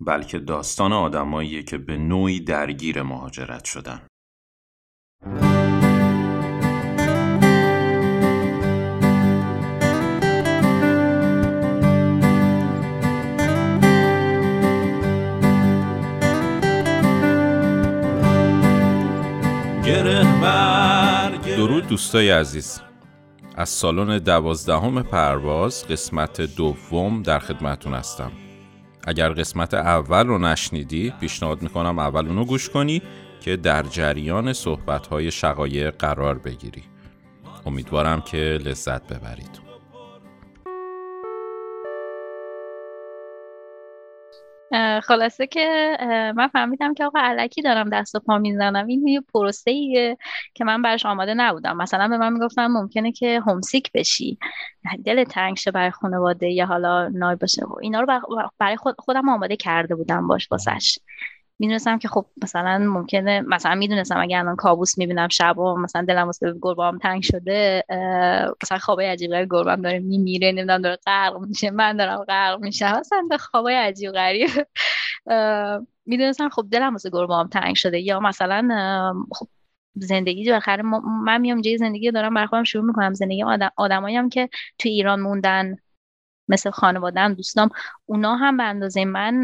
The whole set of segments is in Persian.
بلکه داستان آدماییه که به نوعی درگیر مهاجرت شدن. درود دوستای عزیز. از سالن دوازدهم پرواز قسمت دوم در خدمتون هستم. اگر قسمت اول رو نشنیدی پیشنهاد می‌کنم اول اونو گوش کنی که در جریان صحبتهای شقایق قرار بگیری. امیدوارم که لذت ببرید. خلاصه که من فهمیدم که آقا علکی دارم دست و پا می‌زنم. این یه پروسه ایه که من براش آماده نبودم. مثلا به من می‌گفتن ممکنه که همسیک بشی. دل تنگ شه برای خانواده یا حالا نای باشه. اینا رو برای خودم آماده کرده بودم باش واسش. می‌دونستم که خب مثلا ممکنه مثلا می‌دونستم اگه الان کابوس می‌بینم شب و مثلا دلم واسه گربه تنگ شده مثلا خوابای عجیب غریب گربه داره میمیره نمی‌دونم داره غرق میشه من دارم غرق میشم مثلا به خوابای عجیب غریب. می‌دونستم خب دلم واسه گربه تنگ شده. یا مثلا خب زندگی بالاخره من میام جای زندگی دارم برای خودم شروع می‌کنم. زندگی آدم آدمایی هم که تو ایران موندن مثل خانوادم دوستام اونا هم به اندازه من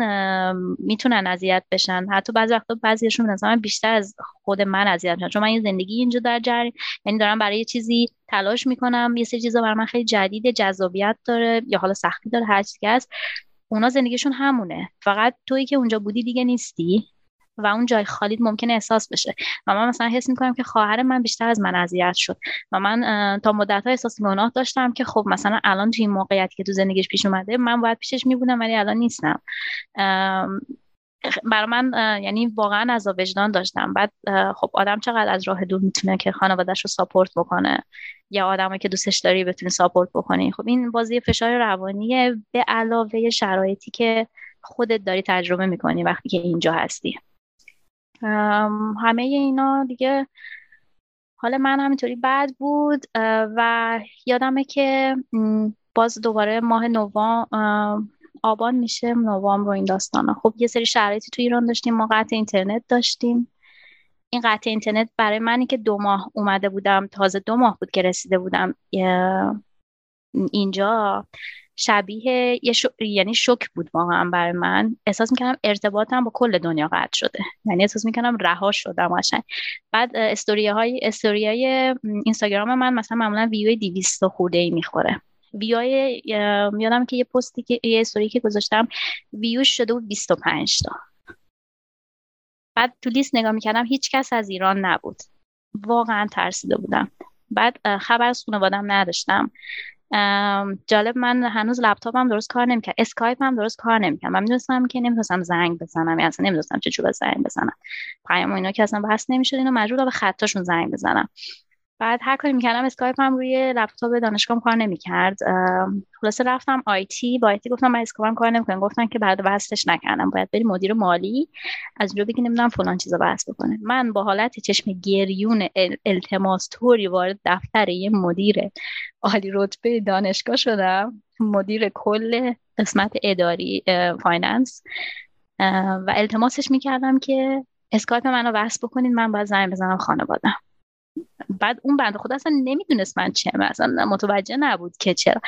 می‌تونن اذیت بشن. حتی بعضی وقتا بعضیشون مثلا بیشتر از خود من اذیت میشن. چون من یه زندگی اینجا در جری یعنی دارم برای یه چیزی تلاش می‌کنم یه سری چیزا برای من خیلی جدید جذابیت داره یا حالا سختی داره هر چیزی هست اونا زندگیشون همونه. فقط تویی که اونجا بودی دیگه نیستی. و اون جای خالید ممکنه احساس بشه. و من مثلا حس می‌کنم که خواهر من بیشتر از من اذیت شد. و من تا مدت ها احساس گناه داشتم که خب مثلا الان توی این موقعیتی که تو زندگیش پیش اومده من باید پیشش میبودم ولی الان نیستم. برای من یعنی واقعا از وجدان داشتم. بعد خب آدم چقدر از راه دور می‌تونه که خانوادهش رو ساپورت بکنه؟ یا آدمی که دوستش داری بتونه ساپورت بکنی؟ خب این بازی فشار روانیه به علاوه شرایطی که خودت داری تجربه می‌کنی وقتی که اینجا هستی. همه اینا دیگه حال من همینطوری بد بود و یادمه که باز دوباره ماه نوام آبان میشه نوامبر رو این داستانا. خب یه سری شرایطی تو ایران داشتیم ما قطع اینترنت داشتیم. این قطع اینترنت برای منی که دو ماه اومده بودم تازه دو ماه بود که رسیده بودم اینجا. شبیه یه یعنی شوک بود واقعا برای من. احساس می‌کردم ارتباطم با کل دنیا قطع شده. یعنی احساس می‌کردم رها شدم قشنگ. بعد استوری های استوری های اینستاگرام من مثلا معمولا ویو 200 خورده ای می‌خوره. ویو یادم که یه پستی که یه استوری که گذاشتم ویو شده بود 25 تا. بعد تو لیست نگاه می‌کردم هیچ کس از ایران نبود. واقعا ترسیده بودم. بعد خبر از خانوادم نداشتم. جالب من هنوز لپتاپم درست کار نمی‌کرد اسکایپ هم درست کار نمی‌کرد من می‌دونستم که نمی‌تونستم زنگ بزنم. یعنی اصلا نمی‌دونستم چه جور زنگ بزنم. پیام اینا که اصلا بحث نمی‌شد. اینو مجبور به خطاشون زنگ بزنم. بعد هر کاری می‌کردم اسکایپ هم روی لپتاپ دانشگاه کار نمی‌کرد. خلاصه رفتم IT با IT گفتم من اسکایپ کار نمی‌کنم. گفتن که بعد وصلش نکردم. باید بری مدیر مالی. از اونجا بگی نمی‌دونم فلان چیزا بحث بکنه. من با حالت چشم گریون التماس طوری وارد دفتر یه مدیر عالی رتبه دانشگاه شدم. مدیر کل قسمت اداری finance. و التماسش می‌کردم که اسکایپ منو وصل بکنید. من باید زنگ بزنم خانوادم. بعد اون بنده خدا اصلا نمی‌دونست من چه اصلا متوجه نبود که چرا.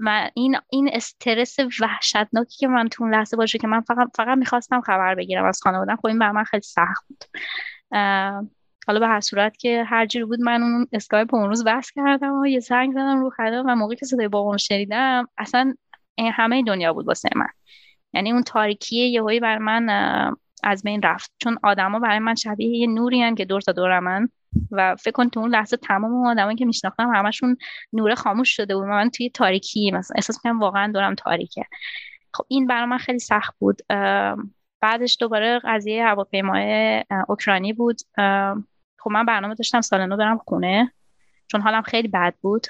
من این این استرس وحشتناکی که من تو اون لحظه باشه که من فقط فقط می‌خواستم خبر بگیرم از خانوادم خب این بر من خیلی سخت بود. حالا به هر صورت که هر جوری بود من اون اسکایپ اون روز بحث کردم و یه زنگ زدم رو خدا و موقعی که صدای بابام شنیدم اصلا همه دنیا بود واسه من. یعنی اون تاریکیه یهویی بر من از بین رفت. چون آدما برای من شبیه یه نوری که دور تا دور من. و فکر کن تو اون لحظه تمام اون آدمایی که میشناختم همشون نور خاموش شده بود. من توی تاریکی مثلا احساس کنم واقعا دورم تاریکه. خب این برای من خیلی سخت بود. بعدش دوباره قضیه هواپیمای اوکراینی بود. خب من برنامه داشتم سال نو برم خونه چون حالم خیلی بد بود.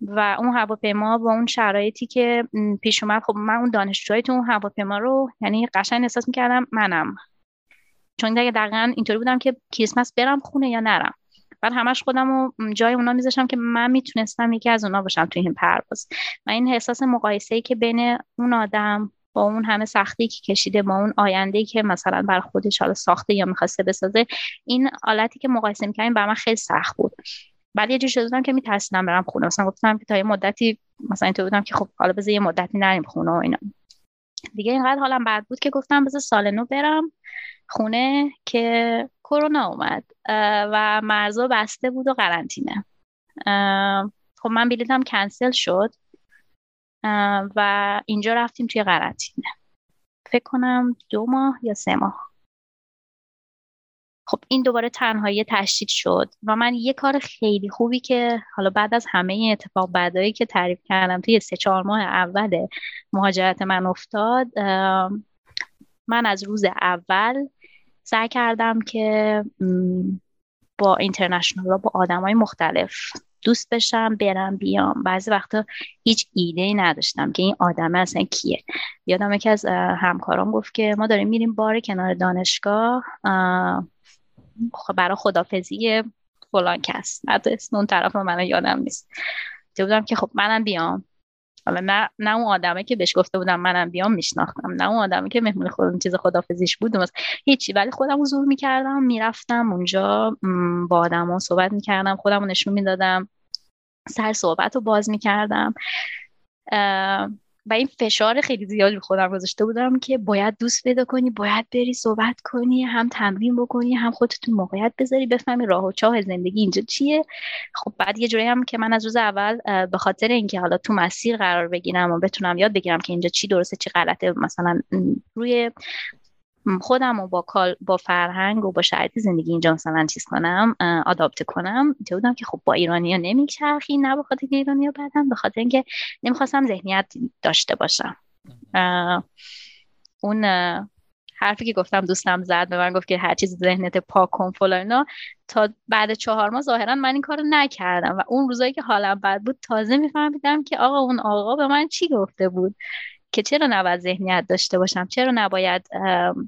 و اون هواپیما با اون شرایطی که پیش اومد خب من اون دانشجوهای تو اون هواپیما رو یعنی قشنگ احساس می‌کردم منم. چون دیگه دقیقا اینطوری بودم که کریسمس برم خونه یا نرم. بعد همش خودم رو جای اونا میذاشم که من می‌تونستم یکی از اونا باشم توی این پرواز. و این احساس مقایسه ای که بین اون آدم با اون همه سختی که کشیده با اون آینده که مثلا بر خودش حالا ساخته یا می‌خواسته بسازه این حالتی که مقایسه می‌کنیم بر من خیلی سخت بود. بعد یه جور شده که میترسیدم برم خونه. مثلا گفتم که تا یه مدتی مثلا اینطور بودم که خب حالا بذار یه مدتی نریم خونه و اینا. دیگه اینقدر حالم بد بود که گفتم بذار سال نو برم. خونه که کرونا اومد و مرزا بسته بود و قرنطینه. خب من بلیتم کنسل شد و اینجا رفتیم توی قرنطینه. فکر کنم دو ماه یا سه ماه. خب این دوباره تنهایی تشدید شد و من یه کار خیلی خوبی که حالا بعد از همه اتفاق بعدایی که تعریف کردم توی سه چهار ماه اول مهاجرت من افتاد من از روز اول سعی کردم که با اینترنشنال با آدم های مختلف دوست بشم برم بیام. بعضی وقتا هیچ ایده ای نداشتم که این آدم اصلا کیه. یادم که از همکارام گفت که ما داریم میریم بار کنار دانشگاه خب برای خدافزی فلان کس. حتی اسم اون طرف من یادم نیست. بودم که خب منم بیام. حالا نه نه اون آدمه که بهش گفته بودم منم بیام میشناختم. نه اون آدمه که مهمون خودم چیز خدافزیش بود هیچی. ولی خودم زور می‌کردم می‌رفتم اونجا با آدما صحبت می‌کردم خودم نشون می‌دادم. سر صحبت رو باز می‌کردم. و این فشار خیلی زیاد رو خودم گذاشته بودم که باید دوست پیدا کنی باید بری صحبت کنی هم تمرین بکنی هم خودتون موقعیت بذاری بفهمی راه و چاه زندگی اینجا چیه. خب بعد یه جوری هم که من از روز اول به خاطر اینکه حالا تو مسیر قرار بگیرم و بتونم یاد بگیرم که اینجا چی درسته چی غلطه مثلا روی خودم و با کال با فرهنگ و با شرایط زندگی اینجا مثلا چیز کنم آداپت کنم. بودم که خب با ایرانیا نمیچرخی نه به خاطر که ایرانیا بدم به خاطر اینکه نمی‌خواستم ذهنیت داشته باشم. اون حرفی که گفتم دوستم زد به من گفت که هر چیز ذهنت پاک کن فلانا تا بعد چهار ماه ظاهرا من این کارو نکردم و اون روزایی که حالم بد بود تازه میفهمیدم که آقا اون آقا به من چی گفته بود؟ که چرا نباید ذهنیت داشته باشم؟ چرا نباید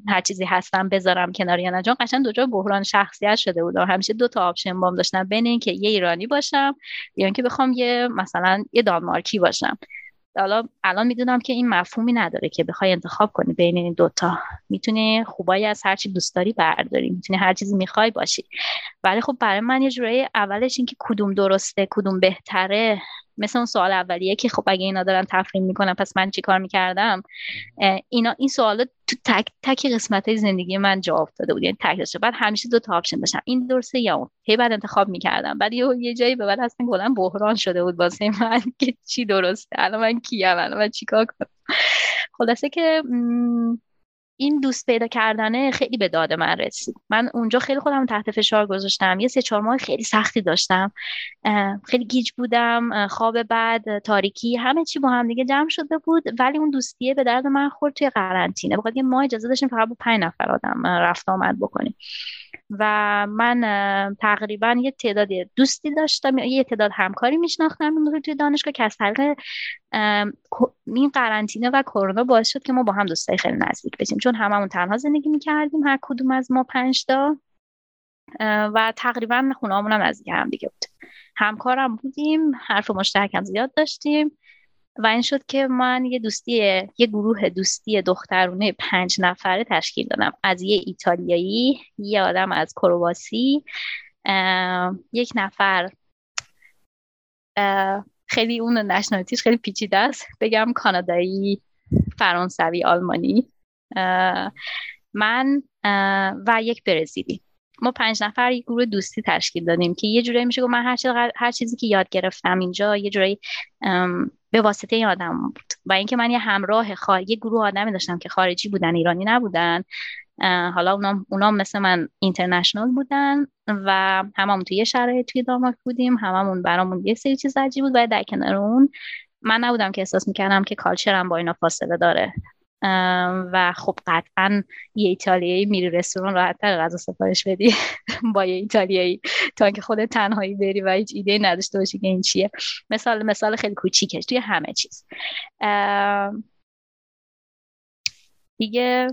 هر چیزی هستم بذارم کنار یا نه؟ چون قشنگ دو جا بحران شخصیت شده بود و همیشه دو تا آپشن بام داشتم بین اینکه یه ایرانی باشم یا اینکه بخوام یه مثلا یه دانمارکی باشم. حالا الان می‌دونم که این مفهومی نداره که بخوای انتخاب کنی بین این دوتا می‌تونی خوبایی از هر چی دوست داری برداری. می‌تونی هر چیزی می‌خوای باشی. ولی خب برای من یه جورایی اولش اینکه کدوم درسته کدوم بهتره مثل اون سوال اولیه که خب اگه اینا دارن تفریح می‌کنن پس من چی کار می‌کردم؟ اینا این سوال تو تک تک قسمت های زندگی من جواب داده بود یعنی تک داشته بعد همیشه دو تا option داشتم این درسته یا اون. هی بعد انتخاب می‌کردم. بعد یه یه جایی به بعد اصلا کلا بحران شده بود واسه من که چی درسته الان من کیم الان من چیکار کنم؟ خلاصه که این دوست پیدا کردنه خیلی به داد من رسید. من اونجا خیلی خودم تحت فشار گذاشتم. یه سه چهار ماه خیلی سختی داشتم. خیلی گیج بودم. خواب بعد تاریکی همه چی با هم دیگه جمع شده بود. ولی اون دوستیه به درد من خورد توی قرنطینه. بخاطر ماه اجازه داشتیم فقط با پنج نفر آدم رفت آمد بکنیم. و من تقریبا یه تعداد دوستی داشتم. یه تعداد همکاری میشناختم توی دانشگاه که از طریق این قرنطینه و کرونا باعث شد که ما با هم دوستای خیلی نزدیک بشیم. چون هممون تنها زندگی می‌کردیم هر کدوم از ما پنج تا. و تقریبا خونه هم نزدیک هم دیگه بود. همکارم بودیم حرف مشترکم زیاد داشتیم. و این شد که من یه دوستی یه گروه دوستی دخترونه پنج نفره تشکیل دادم. از یه ایتالیایی یه آدم از کرواسی یک نفر خیلی اون نشنالیتیش خیلی پیچیده است. بگم کانادایی فرانسوی آلمانی. من و یک برزیلی. ما پنج نفر یک گروه دوستی تشکیل دادیم که یه جورایی میشه که من هر, چیزی که یاد گرفتم اینجا یه جورایی به واسطه این آدم بود. و اینکه من یه همراه خواهی یه گروه آدمی داشتم که خارجی بودن ایرانی نبودن. حالا اونا, اونا مثل من اینترنشنال بودن و هممون توی یه شرایط توی دانمارک بودیم هممون برامون یه سری چیز عجیب بود. و در کنار اون من نبودم که احساس می‌کردم که کالچرم با اینا فاصله داره. و خب قطعا یه ایتالیایی میری رستوران راحتتر غذا سفارش بدی. با یه ایتالیایی تا اینکه خود تنهایی بری و هیچ ایده نداشته باشی که این چیه. مثال مثال خیلی کوچیکش توی همه چیز. دیگه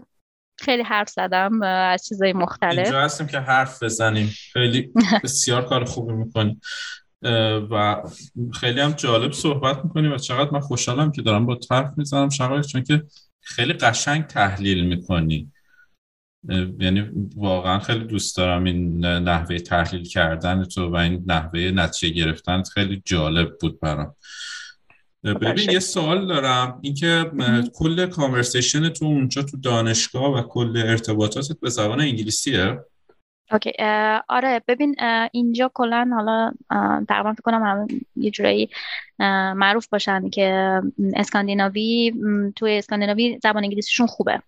خیلی حرف زدم از چیزای مختلف. اینجا هستیم که حرف بزنیم. خیلی بسیار کار خوبی می‌کنیم و خیلی هم جالب صحبت می‌کنیم و چقدر من خوشحالم که دارم با حرف می‌زنم شقایق چون که خیلی قشنگ تحلیل می‌کنی. یعنی واقعا خیلی دوست دارم این نحوه تحلیل کردن تو و این نحوه نتیجه گرفتن خیلی جالب بود برام. ببین یه سوال دارم. اینکه کل کانورسیشن تو اونجا تو دانشگاه و کل ارتباطاتت به زبان انگلیسیه؟ اوکی آره. ببین اینجا کلا حالا تقریبا فکر کنم هم یه جورایی معروف باشن که اسکاندیناوی توی اسکاندیناوی زبان انگلیسیشون خوبه.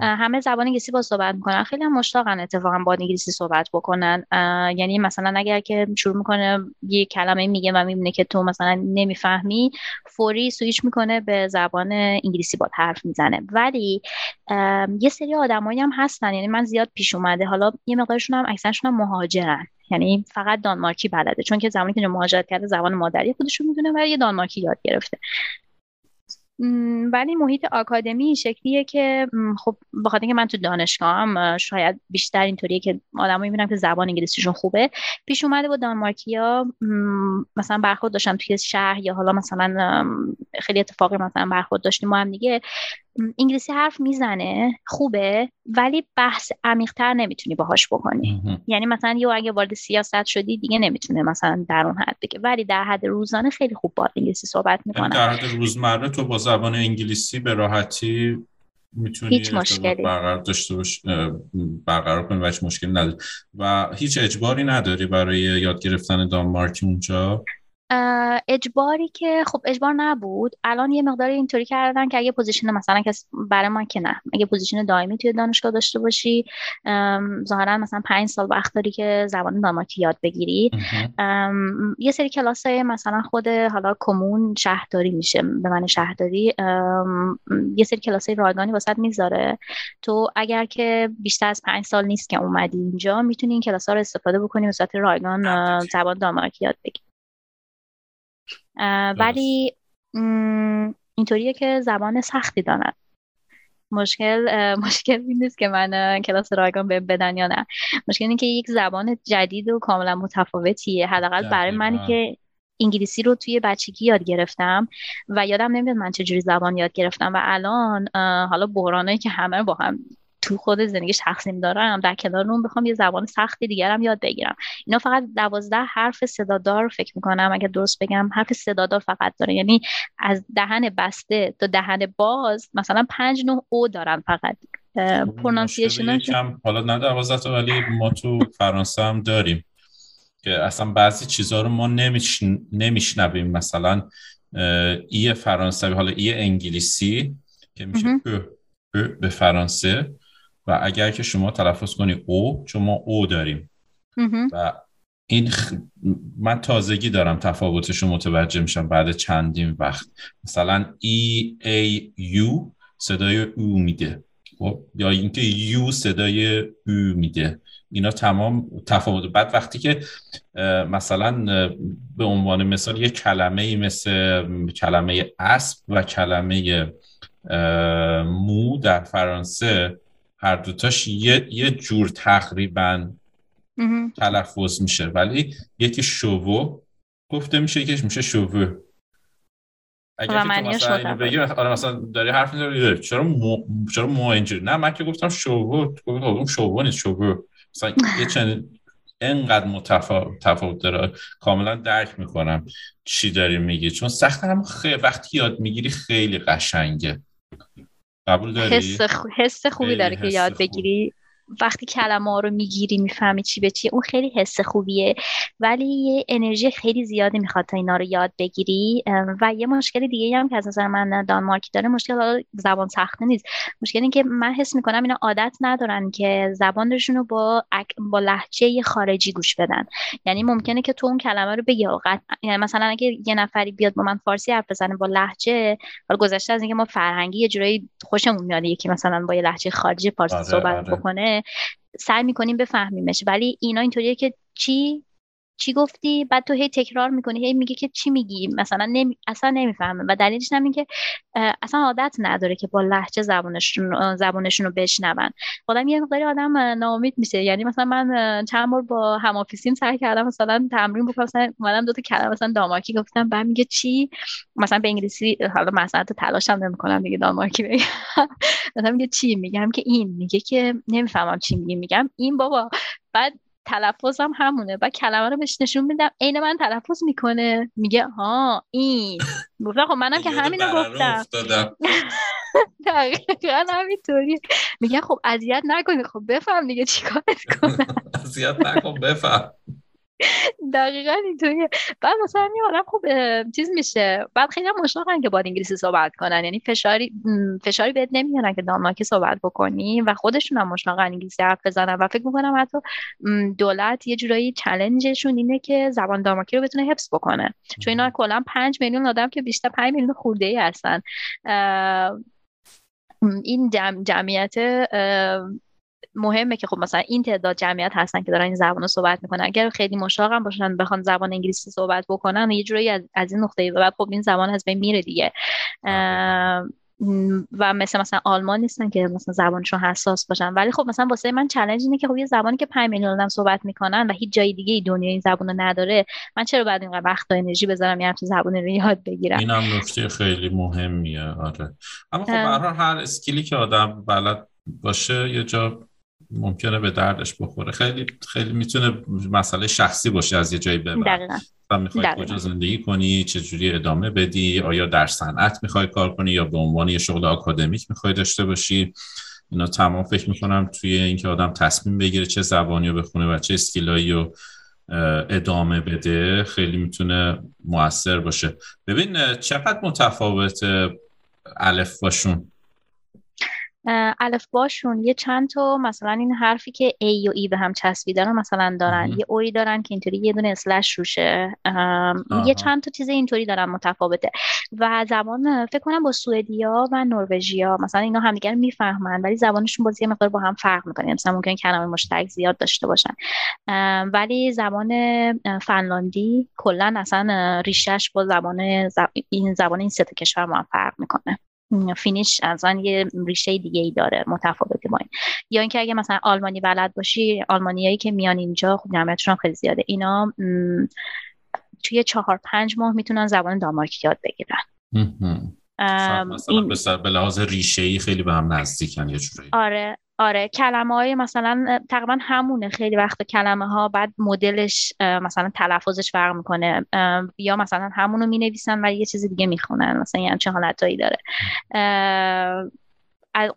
همه زبان انگلیسی با صحبت می‌کنن. خیلی هم مشتاقن اتفاقا با انگلیسی صحبت بکنن. یعنی مثلا اگر که شروع می‌کنه یه کلمه میگه و می‌بینه که تو مثلا نمی‌فهمی فوری سویچ می‌کنه به زبان انگلیسی با حرف می‌زنه. ولی یه سری آدمایی هم هستن. یعنی من زیاد پیش اومده. حالا یه مقدارشون هم اکثرشون هم مهاجرن. یعنی فقط دانمارکی بلده. چون که زمانی که مهاجرت کرده زبان مادری خودشون می‌دونه ولی یه دانمارکی یاد گرفته. ولی محیط آکادمی شکلیه که خب بخاطر اینکه من تو دانشگاهم شاید بیشتر اینطوریه که آدمایی می‌بینم که زبان انگلیسیشون خوبه. پیش اومده با دانمارکیا مثلا برخورد داشتم توی شهر یا حالا مثلا خیلی اتفاقی مثلا برخورد داشتیم ما هم دیگه. انگلیسی حرف می‌زنه خوبه ولی بحث عمیقتر نمی‌تونی باهاش بکنی. یعنی مثلا یه اگه وارد سیاست شدی دیگه نمی‌تونه مثلا در اون حد بگه. ولی در حد روزانه خیلی خوب با انگلیسی صحبت یعنی می‌کنه در حد روزمره تو با زبان انگلیسی به راحتی می‌تونی هیچ مشکلی. برقرار داشته باش برقرار کنی و هیچ مشکلی نداری. و هیچ اجباری نداری برای یاد گرفتن دانمارکی اونجا؟ اجباری که خب اجبار نبود. الان یه مقدار اینطوری کردن که اگه پوزیشن مثلا که برای ما که نه. اگه پوزیشن دائمی توی دانشگاه داشته باشی ظاهرا مثلا پنج سال وقت داری که زبان دانمارکی یاد بگیری. یه سری کلاس های مثلا خود حالا کمون شهرداری میشه به من شهرداری. یه سری کلاس های رایگانی واسط می‌ذاره تو اگر که بیشتر از پنج سال نیست که اومدی اینجا می‌تونی این کلاس ها رو استفاده بکنی به صورت رایگان زبان دانمارکی یاد بگیری. ولی اینطوریه که زبان سختی دارن. مشکل مشکل این نیست که من کلاس رایگان به بدن یا نه. مشکل اینه که یک زبان جدید و کاملا متفاوتیه. حداقل برای منی که انگلیسی رو توی بچگی یاد گرفتم و یادم نمیاد من چجوری زبان یاد گرفتم. و الان حالا بحرانایی که همه با هم تو خود زندگیش تقسیم دارم در کنار اون بخوام یه زبان سختی دیگرم یاد بگیرم. اینا فقط دوازده حرف صدادار فکر می‌کنم اگر درست بگم حرف صدادار فقط داره. یعنی از دهن بسته تا دهن باز مثلا پنج نوع او دارن فقط. پرونانسیشن حالا نه دوازده ولی ما تو فرانسه هم داریم که اصلا بعضی چیزها رو ما نمیشنویم. مثلا ای فرانسوی حالا ای انگلیسی که میشه به فرانسه. و اگر که شما تلفظ کنی او چون ما او داریم. و این من تازگی دارم تفاوتش رو متوجه میشم بعد چندین وقت. مثلا ای ای یو صدای او میده. خب؟ یا اینکه یو صدای او میده. اینا تمام تفاوت. بعد وقتی که مثلا به عنوان مثال یه کلمه ای مثل کلمه اسب و کلمه مو در فرانسه هر دوتاش یه, یه جور تقریبا تلفظ میشه. ولی یکی شوو گفته میشه یکیش میشه شوو. اگر که مثلا بگی آره مثلا داری حرف می‌زنی چرا مو چرا مو اینجوری؟ نه من که گفتم شوو. گفتم شوو نیست شوو. مثلا یه چنین انقدر متفاوت داره. کاملا درک می‌کنم چی داری میگی. چون سخت هم خیلی وقتی یاد می‌گیری خیلی قشنگه. قبول داری؟ حس, حس خوبی داره که یاد بگیری. وقتی کلمه ها رو می‌گیری می‌فهمی چی به چیه. اون خیلی حس خوبیه. ولی یه انرژی خیلی زیادی می‌خواد تا اینا رو یاد بگیری. و یه مشکل دیگه هم که از نظر من دانمارکی داره مشکل زبان سخته نیست. مشکل این که من حس می‌کنم اینا عادت ندارن که زبانشون رو با با لحجه خارجی گوش بدن. یعنی ممکنه که تو اون کلمه رو بگی. یعنی مثلا اگه یه نفری بیاد با من فارسی حرف بزنه با لحجه حالا گذشته از اینکه ما فرهنگی یه جورایی خوشمون میاد یکی مثلا با یه لحجه خارجی فارسی آره، صحبت آره. بکنه سعی می‌کنیم بفهمیمش. ولی اینا اینطوریه که چی؟ چی گفتی؟ بعد تو هی تکرار می‌کنی هی میگه که چی میگی؟ مثلا نمی... اصلا نمی‌فهمه. و دلیلش هم که اصلا عادت نداره که با لحجه زبانشون زبانشون رو بشنون. خودم یه مقداری آدم ناامید میشه. یعنی مثلا من چند بار با هم آفیسیم سعی کردم مثلا تمرین بکنم. مثلا اومدم دو تا کلمه مثلا دامارکی گفتم. بعد میگه چی؟ مثلا به انگلیسی حالا مثلا تلاشم نمی‌کنم دیگه دامارکی بگم. مثلا میگه چی؟ میگم که این. میگه که نمی‌فهمم چی میگی. میگم این بابا. بعد تلفظم همونه. و کلمه رو بهش نشون میدم. عین من تلفظ می‌کنه. میگه ها این. گفتم خب منم که همینو گفتم. دقیقا همینطوری. میگه خب اذیت نکنی خب بفهم دیگه چیکارت کنم. اذیت نکن بفهم. دقیقا اینطوریه. بعد مثلا می آدم خوب چیز میشه. بعد خیلی هم مشتاقن که باید انگلیسی صحبت کنن. یعنی فشاری فشاری بهت نمیارن که دانمارکی صحبت بکنی و خودشون هم مشتاقن انگلیسی حرف بزنن. و فکر می‌کنم حتی دولت یه جورایی چلنجشون اینه که زبان دانمارکی رو بتونه حفظ بکنه. چون اینا کلا پنج میلیون آدم که بیشتر پنج میلیون خورده ای هستن این جمعیت مهمه که خب مثلا این تعداد جمعیت هستن که دارن این زبان رو صحبت می‌کنن. اگر خیلی مشتاقم باشن بخوان زبان انگلیسی صحبت بکنن یه جوری از, از این نقطه بعد خب این زبان از بین میره دیگه. و مثل مثلا آلمان نیستن که مثلا زبانشون حساس باشن. ولی خب مثلا واسه من چالش اینه که خب یه زبانی که 5 میلیون آدم صحبت می‌کنن و هیچ جای دیگه ای دنیا این زبان رو نداره من چرا بعد اینقدر وقت و انرژی بذارم یه همچین زبانی رو یاد بگیرم؟ این هم نکته خیلی مهمیه آره. اما خب هر اسکیلی که آدم بلد باشه یه جا ممکنه به دردش بخوره. خیلی خیلی می‌تونه مسئله شخصی باشه از یه جایی به و می‌خوای کجا زندگی کنی چه جوری ادامه بدی آیا در صنعت می‌خوای کار کنی یا به عنوان یه شغل آکادمیک می‌خوای داشته باشی؟ اینا تمام فکر می‌کنم توی اینکه آدم تصمیم بگیره چه زبانی رو بخونه و چه اسکیلایی رو ادامه بده خیلی می‌تونه موثر باشه. ببین چقدر متفاوت الف باشون؟ الف باشون یه چند تا مثلا این حرفی که ای و ای به هم چسبیدن رو مثلا دارن. یه اوی دارن که اینطوری یه دونه اسلش روشه. یه چند تا چیز اینطوری دارن متفاوته. و زبان فکر کنم با سوئدیا و نروژیا مثلا اینا همدیگر می‌فهمن ولی زبانشون بازی مقدار با هم فرق می‌کنه. مثلا ممکن کلمه مشترک زیاد داشته باشن. ولی زبان فنلاندی کلا اصلا ریشش با زبان این زبان این سه کشور ما فرق می‌کنه. فینیش از آن یه ریشه دیگه ای داره متفاوتی با این. یا اینکه اگه مثلا آلمانی بلد باشی آلمانیایی که میان اینجا خب جمعیتشون خیلی زیاده. اینا توی چهار پنج ماه می‌تونن زبان دانمارکی یاد بگیرن. مثلا به لحاظ ریشه ای خیلی به هم نزدیکن یه جوری آره. آره کلمه های مثلا تقریبا همونه. خیلی وقت کلمه ها بعد مدلش مثلا تلفظش فرق می‌کنه. یا مثلا همونو می نویسن و یه چیز دیگه می‌خونن. مثلا یه چه حالتهایی داره.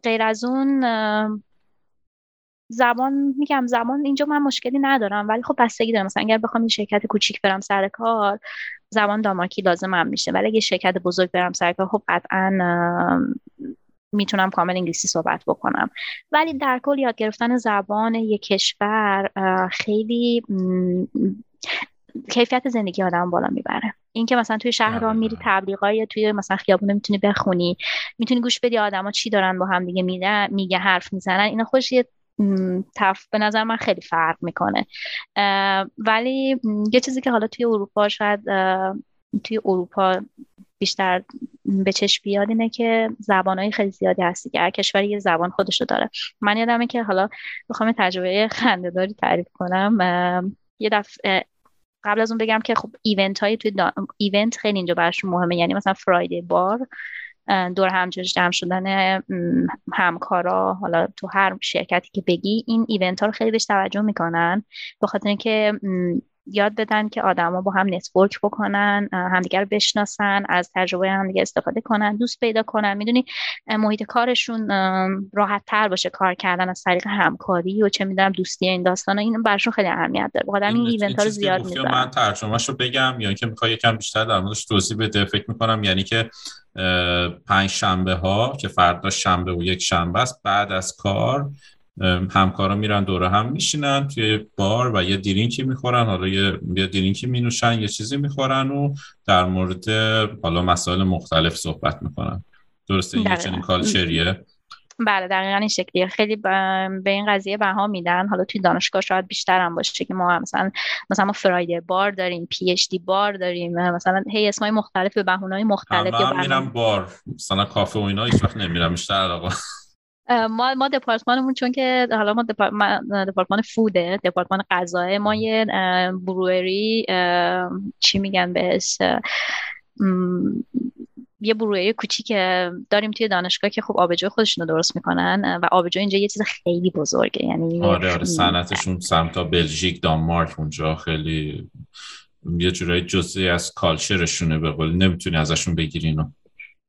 غیر از اون زبان میگم زبان اینجا من مشکلی ندارم ولی خب بستگی داره. مثلا اگر بخوام یه شرکت کوچیک برم سر کار زبان دامارکی لازم هم میشه. ولی اگه شرکت بزرگ برم سر کار خب قطعا می‌تونم کامل انگلیسی صحبت بکنم. ولی در کل یاد گرفتن زبان یک کشور خیلی کیفیت زندگی آدم بالا می‌بره. اینکه مثلا توی شهر را میری تبلیغای یا توی مثلا خیابونه می‌تونی بخونی می‌تونی گوش بدی آدما چی دارن با هم دیگه میگه میگه حرف می‌زنن اینا خوش یه تف به نظر من خیلی فرق می‌کنه. ولی یه چیزی که حالا توی اروپا شاید توی اروپا بیشتر به چشم بیاد اینه که زبانهای خیلی زیادی هستی که هر کشوری یه زبان خودشو داره. من یادمه که حالا بخوام تجربه خندهداری تعریف کنم. یه دفعه قبل از اون بگم که خب ایونت های توی ایونت خیلی اینجا براشون مهمه. یعنی مثلا فرایدی بار دور هم جمع شدن همکارا حالا تو هر شرکتی که بگی این ایونت ها رو خیلی بهش توجه می‌کنن. به خاطر اینکه یاد بدن که آدما با هم network بکنن همدیگر رو بشناسن از تجربه همدیگه استفاده کنن دوست پیدا کنن. می‌دونی محیط کارشون راحت تر باشه کار کردن از طریق همکاری و چه می‌دونم دوستی این داستانا. این براشون خیلی اهمیت داره. بخاطر این event ها رو زیاد می‌ذارن. من ترجمهش رو بگم یا اینکه می‌خوای یکم بیشتر در موردش توضیح بده فکر می‌کنم یعنی که پنج شنبه ها که فردا شنبه و یک شنبه است بعد از کار همکارا میرن دوره هم میشینن توی بار و یه drink ی می‌خورن حالا یه, یه drink ی مینوشن یه چیزی می‌خورن و در مورد حالا مسائل مختلف صحبت می‌کنن. درسته؟ این چنین culture یه؟ بله دقیقا این شکلیه. خیلی به این قضیه بها میدن. حالا توی دانشگاه شاید بیشتر هم باشه که ما مثلا مثلا ما Friday bar داریم PhD bar داریم مثلا هی اسمای مختلف به بهونه‌های مختلف من میرم بار. مثلا کافه و اینا هیچ وقت نمیرم بیشتر علاقه ما ما دپارتمانمون چون که حالا ما دپارتمان فوده دپارتمان غذاه ما یه بروئری چی میگن بهش یه بروئری کوچیک داریم توی دانشگاه که خب آبجو خودشون رو درست می‌کنن و آبجو اینجا یه چیز خیلی بزرگه یعنی آره آره صنعتشون سمت بلژیک دانمارک اونجا خیلی یه جورایی جزئی از کالچرشونه به قول نمی‌تونی ازشون بگیری اینو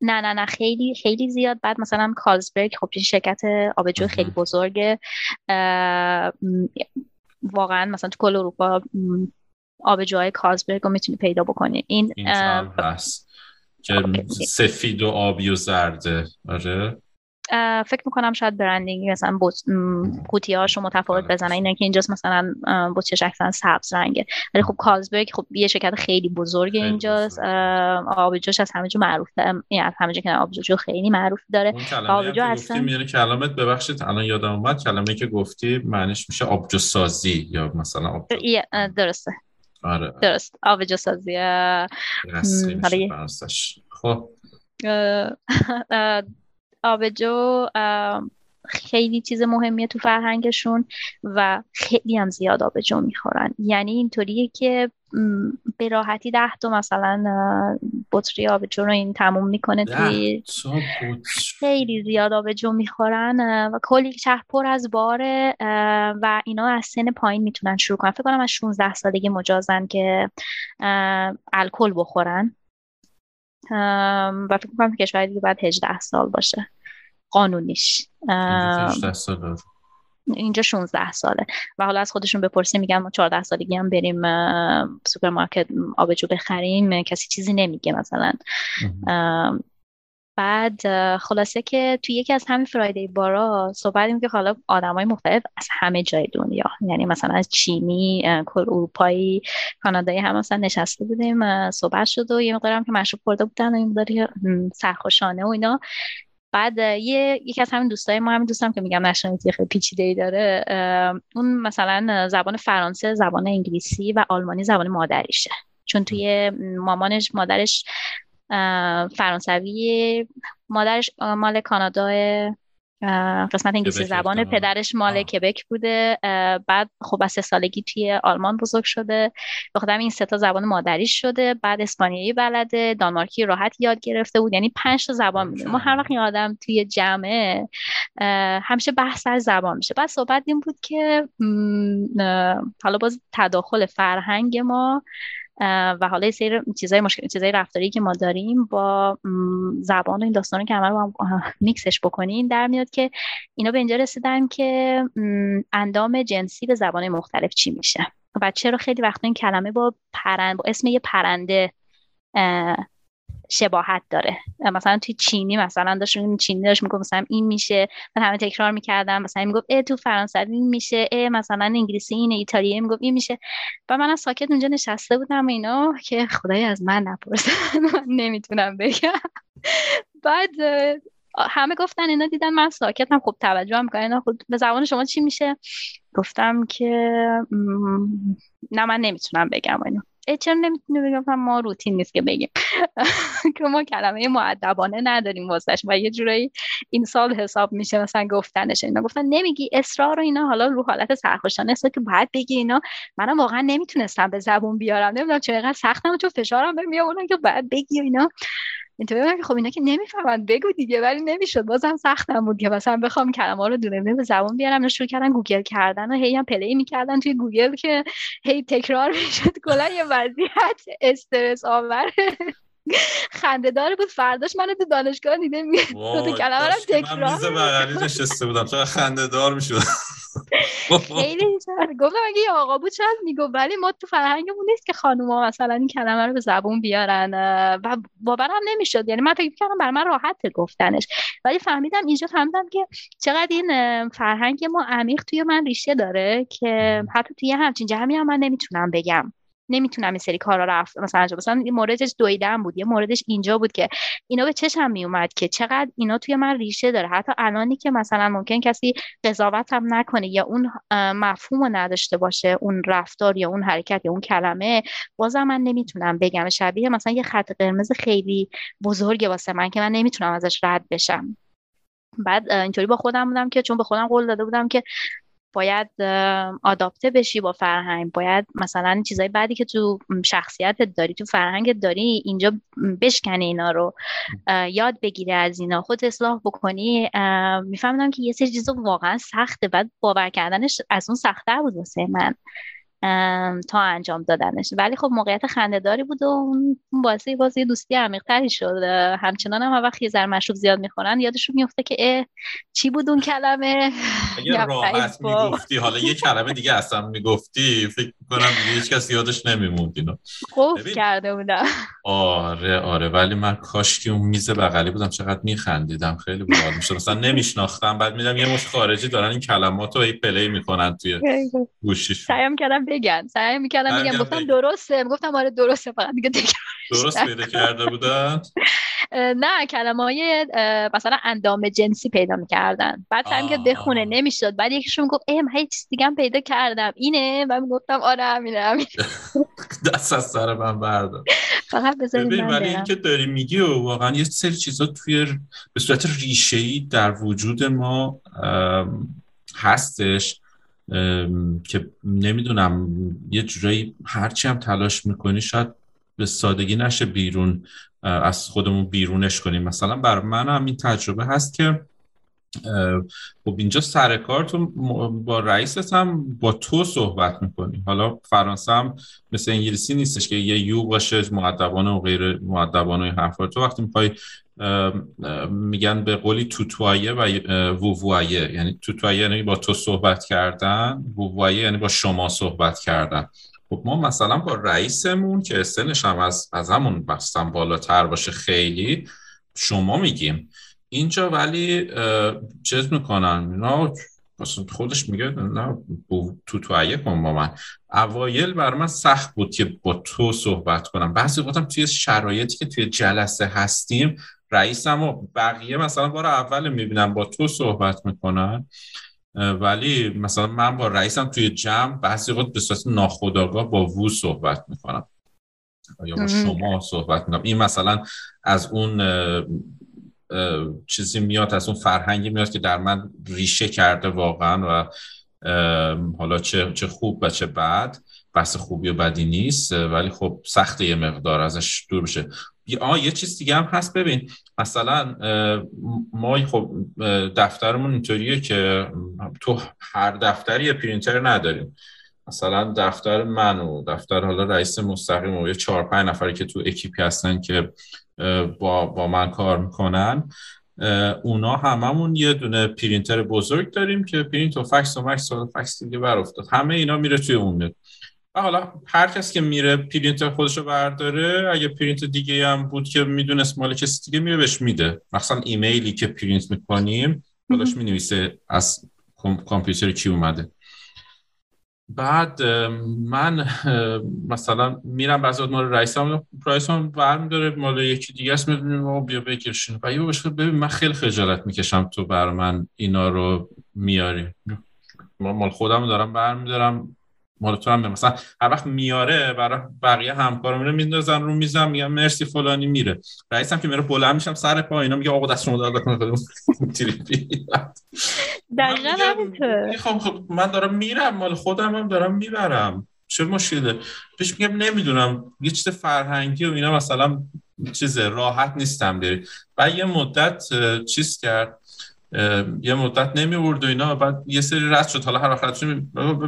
نه نه نه خیلی خیلی زیاد. بعد مثلا کالزبرگ خب این شرکت آبجو خیلی بزرگه. واقعا مثلا تو کل اروپا آبجوهای کالزبرگ رو می‌تونی پیدا بکنی. این, این هست. که سفید و آبی و زرده. آره. فکر می‌کنم شاید برندینگ مثلا قوطی هاشو متفاوت بزنن اینه که اینجاست مثلا بطری اکثرا سبز رنگه. ولی خب کالزبرگ خب یه شرکت خیلی بزرگه اینجاست. آبجوش از همه جو معروف یعنی از همه که آبجو خیلی معروف داره. آبجو اصلا میونه کلمت ببخشید الان یادم اومد. کلمه که گفتی معنیش میشه آبجو سازی یا مثلا آبجو. درسته. آره. درست. آبجو سازی خب. آبجو خیلی چیز مهمیه تو فرهنگشون و خیلی هم زیاد آبجو می‌خورن. یعنی اینطوریه که به راحتی ده تا مثلا بطری آبجو رو این تموم می‌کنه توی خیلی زیاد آبجو می‌خورن و کلی شهر پر از باره و اینا از سن پایین می‌تونن شروع کنن. فکر کنم از 16 سالگی مجازن که الکل بخورن. و فکر کنم کشور دیگه بعد 18 سال باشه. قانونیش. اینجا 16 ساله. و حالا از خودشون بپرسیم میگن ما 14 سالگی هم بریم سوپرمارکت آبجو بخریم کسی چیزی نمیگه مثلا. بعد خلاصه که توی یکی از همین Friday bar ا صحبت که حالا های مختلف از همه جای دنیا یعنی مثلا از چینی کل اروپایی کانادایی هم مثلا نشسته بودیم صحبت شد و یه مقدارم که مشروب خورده بودن و یه مقداری سرخوشانه و اینا. بعد یه یکی از همین دوستای ما همین دوستم که میگم nationality خیلی پیچیده ای داره اون مثلا زبان فرانسه زبان انگلیسی و آلمانی زبان مادریشه. چون توی مامانش مادرش فرانسوی مادرش مال کانادا قسمت انگلیسی زبان پدرش مال کبک بوده. بعد خب از سه سالگی توی آلمان بزرگ شده. به خودم این سه تا زبان مادریش شده. بعد اسپانیایی بلده دانمارکی راحت یاد گرفته بود. یعنی پنج تا زبان میده ما هر وقت این آدم توی جمعه همیشه بحث از زبان میشه. بعد صحبت این بود که حالا باز تداخل فرهنگ ما و حالا سیر چیزای مشکل چیزای رفتاری که ما داریم با زبان و این داستان که همه رو میکسش بکنین در میاد که اینا به اینجا رسیدن که اندام جنسی به زبان مختلف چی میشه؟ و چرا خیلی وقتا این کلمه با پرند با اسم یه پرنده شباهت داره. مثلا توی چینی مثلا داشت چینی داشت می‌گفت مثلا این میشه. من همه تکرار می‌کردم. مثلا می‌گفت ای تو فرانسوی این میشه. ای مثلا انگلیسی این ایتالیایی می‌گفت این میشه. و من از ساکت اونجا نشسته بودم اینا که خدای از من نپرسه من نمی‌تونم بگم. بعد همه گفتن اینا دیدن من ساکتم. خب توجه هم می‌کنن. خب به زبان شما چی میشه؟ گفتم که نه من نمی‌تونم بگم اینا. چرا نمی‌تونه بگم ما روتین نیست که بگیم؟ که ما کلمه معدبانه نداریم واسش و یه جورایی این سال حساب میشه مثلا گفتنش اینا. گفتن نمیگی اصرار و اینا حالا رو حالت سرخوشانه است که باید بگی اینا. منم واقعا نمی‌تونستم به زبون بیارم. نمی‌دونم چرا اینقدر سختم چون فشارم بهم میآوردن که باید بگی اینا. اینطوری که خب اینا که نمی‌فهمن. بگو دیگه ولی نمی‌شد. بازم سختم بود که مثلا بخوام کلمه رو دونه به زبون بیارم. شروع کردن گوگل کردن و هی هم play می‌کردن توی گوگل که هی تکرار می‌شد. کلا یه وضعیت استرس آور خنده داره بود. فرداش من تو دانشگاه دیده می دو کلمه رو تکرار من نشسته بودم. چقدر خنده دار می‌شد خیلی گفتم اگه یه آقا بود شاید میگو ولی ما تو فرهنگمون نیست که خانوما مثلا این کلمه رو به زبون بیارن. و باورم نمی‌شد. یعنی من فکر کردم بر من راحت گفتنش. ولی فهمیدم اینجا فهمیدم که چقدر این فرهنگ ما عمیق توی من ریشه داره که حتی توی همچین جمعی هم من نمی‌تونم بگم. نمی‌تونم این سری کارا رفت مثلا انجام مثلا این موردش دویدن بود یه موردش اینجا بود که اینا به چشم میومد که چقدر اینا توی من ریشه داره. حتی الانی که مثلا ممکن کسی قضاوت هم نکنه یا اون مفهوم رو نداشته باشه اون رفتار یا اون حرکت یا اون کلمه بازم من نمی‌تونم بگم. شبیه مثلا یه خط قرمز خیلی بزرگه واسه من که من نمی‌تونم ازش رد بشم. بعد اینطوری با خودم بودم که چون به خودم قول داده بودم که باید آداپته بشی با فرهنگ. باید مثلا چیزای بعدی که تو شخصیتت داری تو فرهنگت داری اینجا بشکنی اینا رو یاد بگیری از اینا خود اصلاح بکنی. میفهمیدم که یه سری چیزا واقعا سخته. بعد باور کردنش از اون سختتر بود واسه من. تا انجام دادنش. ولی خب موقعیت خندهداری بود و اون باعث بازی دوستی عمیقتری شد. همچنان هم وقت یه ذره مشروب زیاد می‌خورن یادشون میفته که اه چی بود اون کلمه؟ اگه راحت می‌گفتی حالا یه کلمه دیگه اصلا می‌گفتی فکر می‌کنم دیگه هیچ کس یادش نمیموند اینو. کرده بودم. آره آره ولی من کاش که اون میز بغلی بودم چقدر میخندیدم. خیلی باحال می‌شد. مثلا نمیشناختم. بعد میدم یه مش خارجی دارن این کلمات رو پلی می‌کنن توی گوشیش سعیم کردم بگن. سعی می‌کردم بگم. گفتم درسته. گفتم آره درسته. فقط دیگه درست پیدا کرده بودن؟ نه کلمه های مثلا اندام جنسی پیدا می‌کردن. بعد سعی که بخونه. نمی‌شد. بعد یکیشون گفت ام هیچ چیز دیگه هم پیدا کردم. اینه؟ و گفتم آره همینه همینه. دست از سر من بردار. فقط بذارید ولی این که داری میگی و واقعا یه سری چیزا توی به صورت ریشه در وجود ما هستش. که نمی‌دونم یه جورایی هرچی هم تلاش می‌کنی شاید به سادگی نشه بیرون از خودمون بیرونش کنیم. مثلا بر من هم این تجربه هست که خب اینجا سر کار تو با رئیست هم با تو صحبت می‌کنی. حالا فرانسه هم مثل انگلیسی نیستش که یه یو باشه معدبانه و غیر معدبانه حرفا. تو وقتی می‌خوای میگن به قولی توتوایه و وووایه. یعنی توتوایه یعنی با تو صحبت کردن وووایه یعنی با شما صحبت کردن. خب ما مثلا با رئیسمون که سنش هم از, از همون بستن بالاتر باشه خیلی شما میگیم. اینجا ولی چیز می‌کنن اینا خودش میگه نه تو تو کن با من. اوایل بر من سخت بود که با تو صحبت کنم. بعضی وقتم توی شرایطی که توی جلسه هستیم رئیسم و بقیه مثلا بار اول می‌بینم با تو صحبت می‌کنن ولی مثلا من با رئیسم توی جمع بعضی وقت به صورت ناخودآگاه با وو صحبت می‌کنم. یا با شما صحبت می‌کنم. این مثلا از اون چیزی میاد از اون فرهنگی میاد که در من ریشه کرده واقعا و حالا چه, چه خوب و چه بد. بحث خوبی و بدی نیست ولی خب سخت یه مقدار ازش دور بشه. آه یه چیز دیگه هم هست. ببین مثلا ما خب دفترمون اینطوریه که تو هر دفتری یه پرینتر نداریم. مثلا دفتر من و دفتر حالا رئیس مستقیم و یه چهار پنج نفری که تو اکیپی هستن که با, با من کار می‌کنن اونا هممون یه دونه پرینتر بزرگ داریم که پرینت و فکس و مکس و فکس دیگه بر افتاد همه اینا میره توی اون و حالا هر کس که میره پرینتر خودشو برداره اگه پرینت دیگه هم بود که می‌دونست مال کسی دیگه میره بهش میده. مثلا ایمیلی که پرینت می‌کنیم خودش می‌نویسه از کامپیوتر کی اومده. بعد من مثلا میرم بعضی مال رئیس هم پرایس هم برمیداره مال یکی دیگه است می‌دونیم بیا بکشین. و یه ببین من خیلی خجالت می‌کشم تو بر من اینا رو میاری. مال خودم دارم برمیدارم. مال تو هم مثلا هر وقت میاره برای بقیه همکارا میره میندازن رو میزم میگم مرسی فلانی میره. رئیسم که میره بلند میشم سر پا اینا میگه آقا دست شما درد کنه دقیقاً خب خب من دارم میرم مال خودم هم دارم می‌برم. چه مشکله؟ پیش میگم نمی‌دونم. یه چیز فرهنگی و اینا مثلا چیز راحت نیستم. بری. و یه مدت چیز کرد. یه مدت نمیورد و اینا بعد یه سری رد شد. حالا هر وقت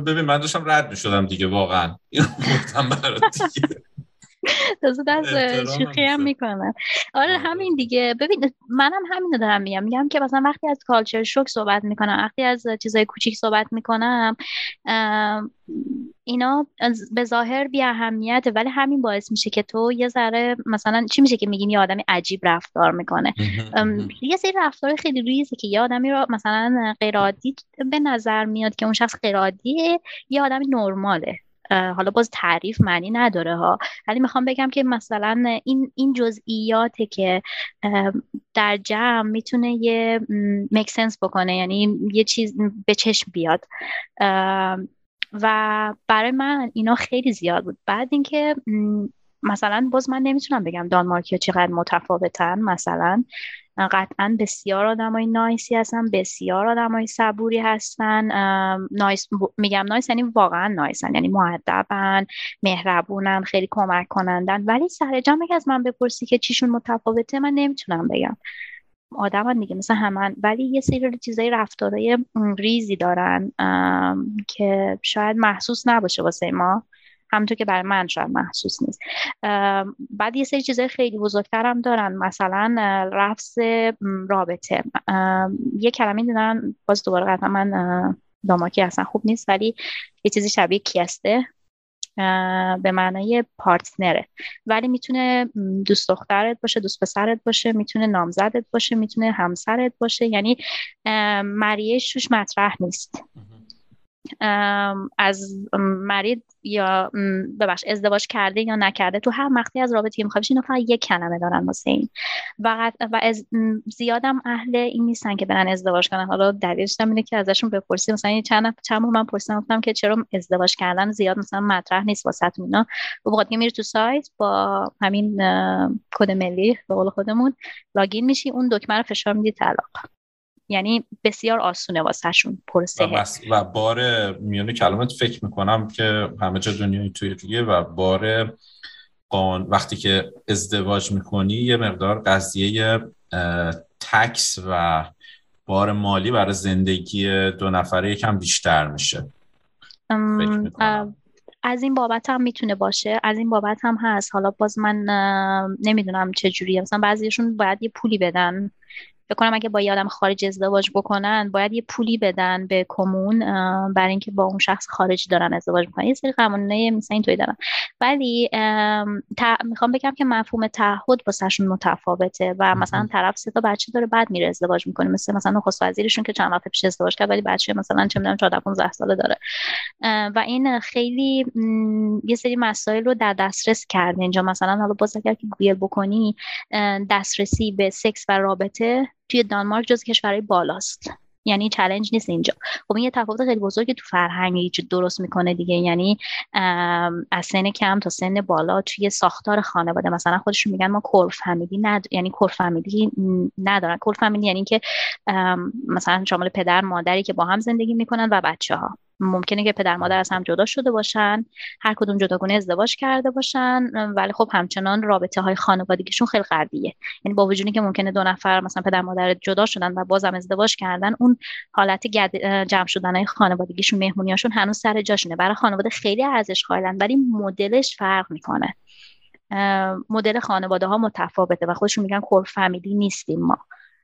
ببین من داشتم رد می‌شدم دیگه واقعا. اینو گفتم برات دیگه. تازه دست شوخی هم می‌کنم. آره, آره. همین دیگه. ببین منم همینو دارم میگم. میگم که مثلا وقتی از کالچر شوک صحبت می‌کنم وقتی از چیزای کوچیک صحبت می‌کنم اینا به ظاهر بی اهمیت ولی همین باعث میشه که تو یه ذره مثلا چی میشه که میگیم یه آدمی عجیب رفتار می‌کنه؟ یه سری رفتار خیلی ریزه که یه آدمی رو مثلا غیرعادی به نظر میاد که اون شخص غیرعادیه یه آدمی نرماله. حالا باز تعریف معنی نداره ها. ولی می‌خوام بگم که مثلا این این جزئیاته که در جمع می‌تونه یه مکسنس بکنه یعنی یه چیز به چشم بیاد. و برای من اینا خیلی زیاد بود. بعد اینکه مثلا باز من نمی‌تونم بگم دانمارکی چقدر متفاوتن مثلا قطعا بسیار آدمای نایسی هستن بسیار آدمای صبوری هستن نایس میگم نایس یعنی واقعا نایسن یعنی معدبن مهربونن خیلی کمک کنندن. ولی سر جمع از من بپرسی که چیشون متفاوته من نمی‌تونم بگم. آدم دیگه مثل همن. ولی یه سری چیزای رفتارای ریزی دارن که شاید محسوس نباشه واسه ما. همونطور که برای من شاید محسوس نیست. بعد یه سری چیزای خیلی بزرگتر هم دارن. مثلا رفض رابطه. یه کلمه دارن باز دوباره قطعا من داماکی اصلا خوب نیست ولی یه چیزی شبیه کیسته به معنای پارتنره. ولی می‌تونه دوست دخترت باشه دوست پسرت باشه می‌تونه نامزدت باشه می‌تونه همسرت باشه. یعنی مریش توش مطرح نیست. از مرید یا ببخش ازدواج کرده یا نکرده. تو هر مقطعی از رابطه می‌خواد اینا فقط یک کلمه دارن واسه این. و, و از زیادم اهل این نیستن که برن ازدواج کنن. حالا دلیلش اینه که ازشون بپرسی مثلا چند چند من پرسیدم گفتم که چرا ازدواج کردن زیاد مثلا مطرح نیست واسه اینا. وقتی میری تو سایت با همین کد ملی به قول خودمون لاگین میشی. اون دکمه رو فشار میدی طلاق. یعنی بسیار آسونه واسهشون پرسه و, و بار میونه کلمات فکر می‌کنم که همه جا دنیای توی و بار قان وقتی که ازدواج می‌کنی یه مقدار قضیه تکس و بار مالی برای زندگی دو نفره یکم بیشتر میشه. از این بابت هم می‌تونه باشه. از این بابت هم هست. حالا باز من نمی‌دونم چه جوریه. مثلا بعضیشون باید یه پولی بدن. فکر کنم اگه با یه آدم خارج ازدواج بکنن باید یه پولی بدن به کمون برای اینکه با اون شخص خارجی دارن ازدواج می‌کنن. یه سری قوانینای مثلا اینطوری دارن. ولی می‌خوام بگم که مفهوم تعهد واسهشون متفاوته و مثلا طرف سه تا بچه داره بعد میره ازدواج می‌کنه. مثل مثلا نخست وزیرشون که چند وقت پیش ازدواج کرد ولی بچه مثلا چه می‌دونم 14 15 ساله داره. و این خیلی یه سری مسائل رو در دسترس کرده اینجا مثلا حالا باز اگر که گوگل بکنی دسترسی به سکس و رابطه توی دانمارک جز کشورهای بالاست. یعنی challenge نیست اینجا. خب این یه تفاوت خیلی بزرگی تو فرهنگی درست می‌کنه دیگه. یعنی از سن کم تا سن بالا توی ساختار خانواده. مثلا خودشون میگن ما core family ند... یعنی core family ندارن. core family یعنی که مثلا شامل پدر مادری که با هم زندگی می‌کنن و بچه ها ممکنه که پدر مادر از هم جدا شده باشن هر کدوم جداگونه ازدواج کرده باشن ولی خب همچنان رابطه های خانوادگیشون خیلی قویه یعنی با وجودی که ممکنه دو نفر مثلا پدر مادر جدا شدن و بازم ازدواج کردن اون حالت جمع شدن های خانوادگیشون مهمونیاشون هنوز سر جاشونه. برای خانواده خیلی ارزش قائلن ولی مدلش فرق می‌کنه. مدل خانواده ها متفاوته و خودشون میگن کور فامیلی نیستیم ما.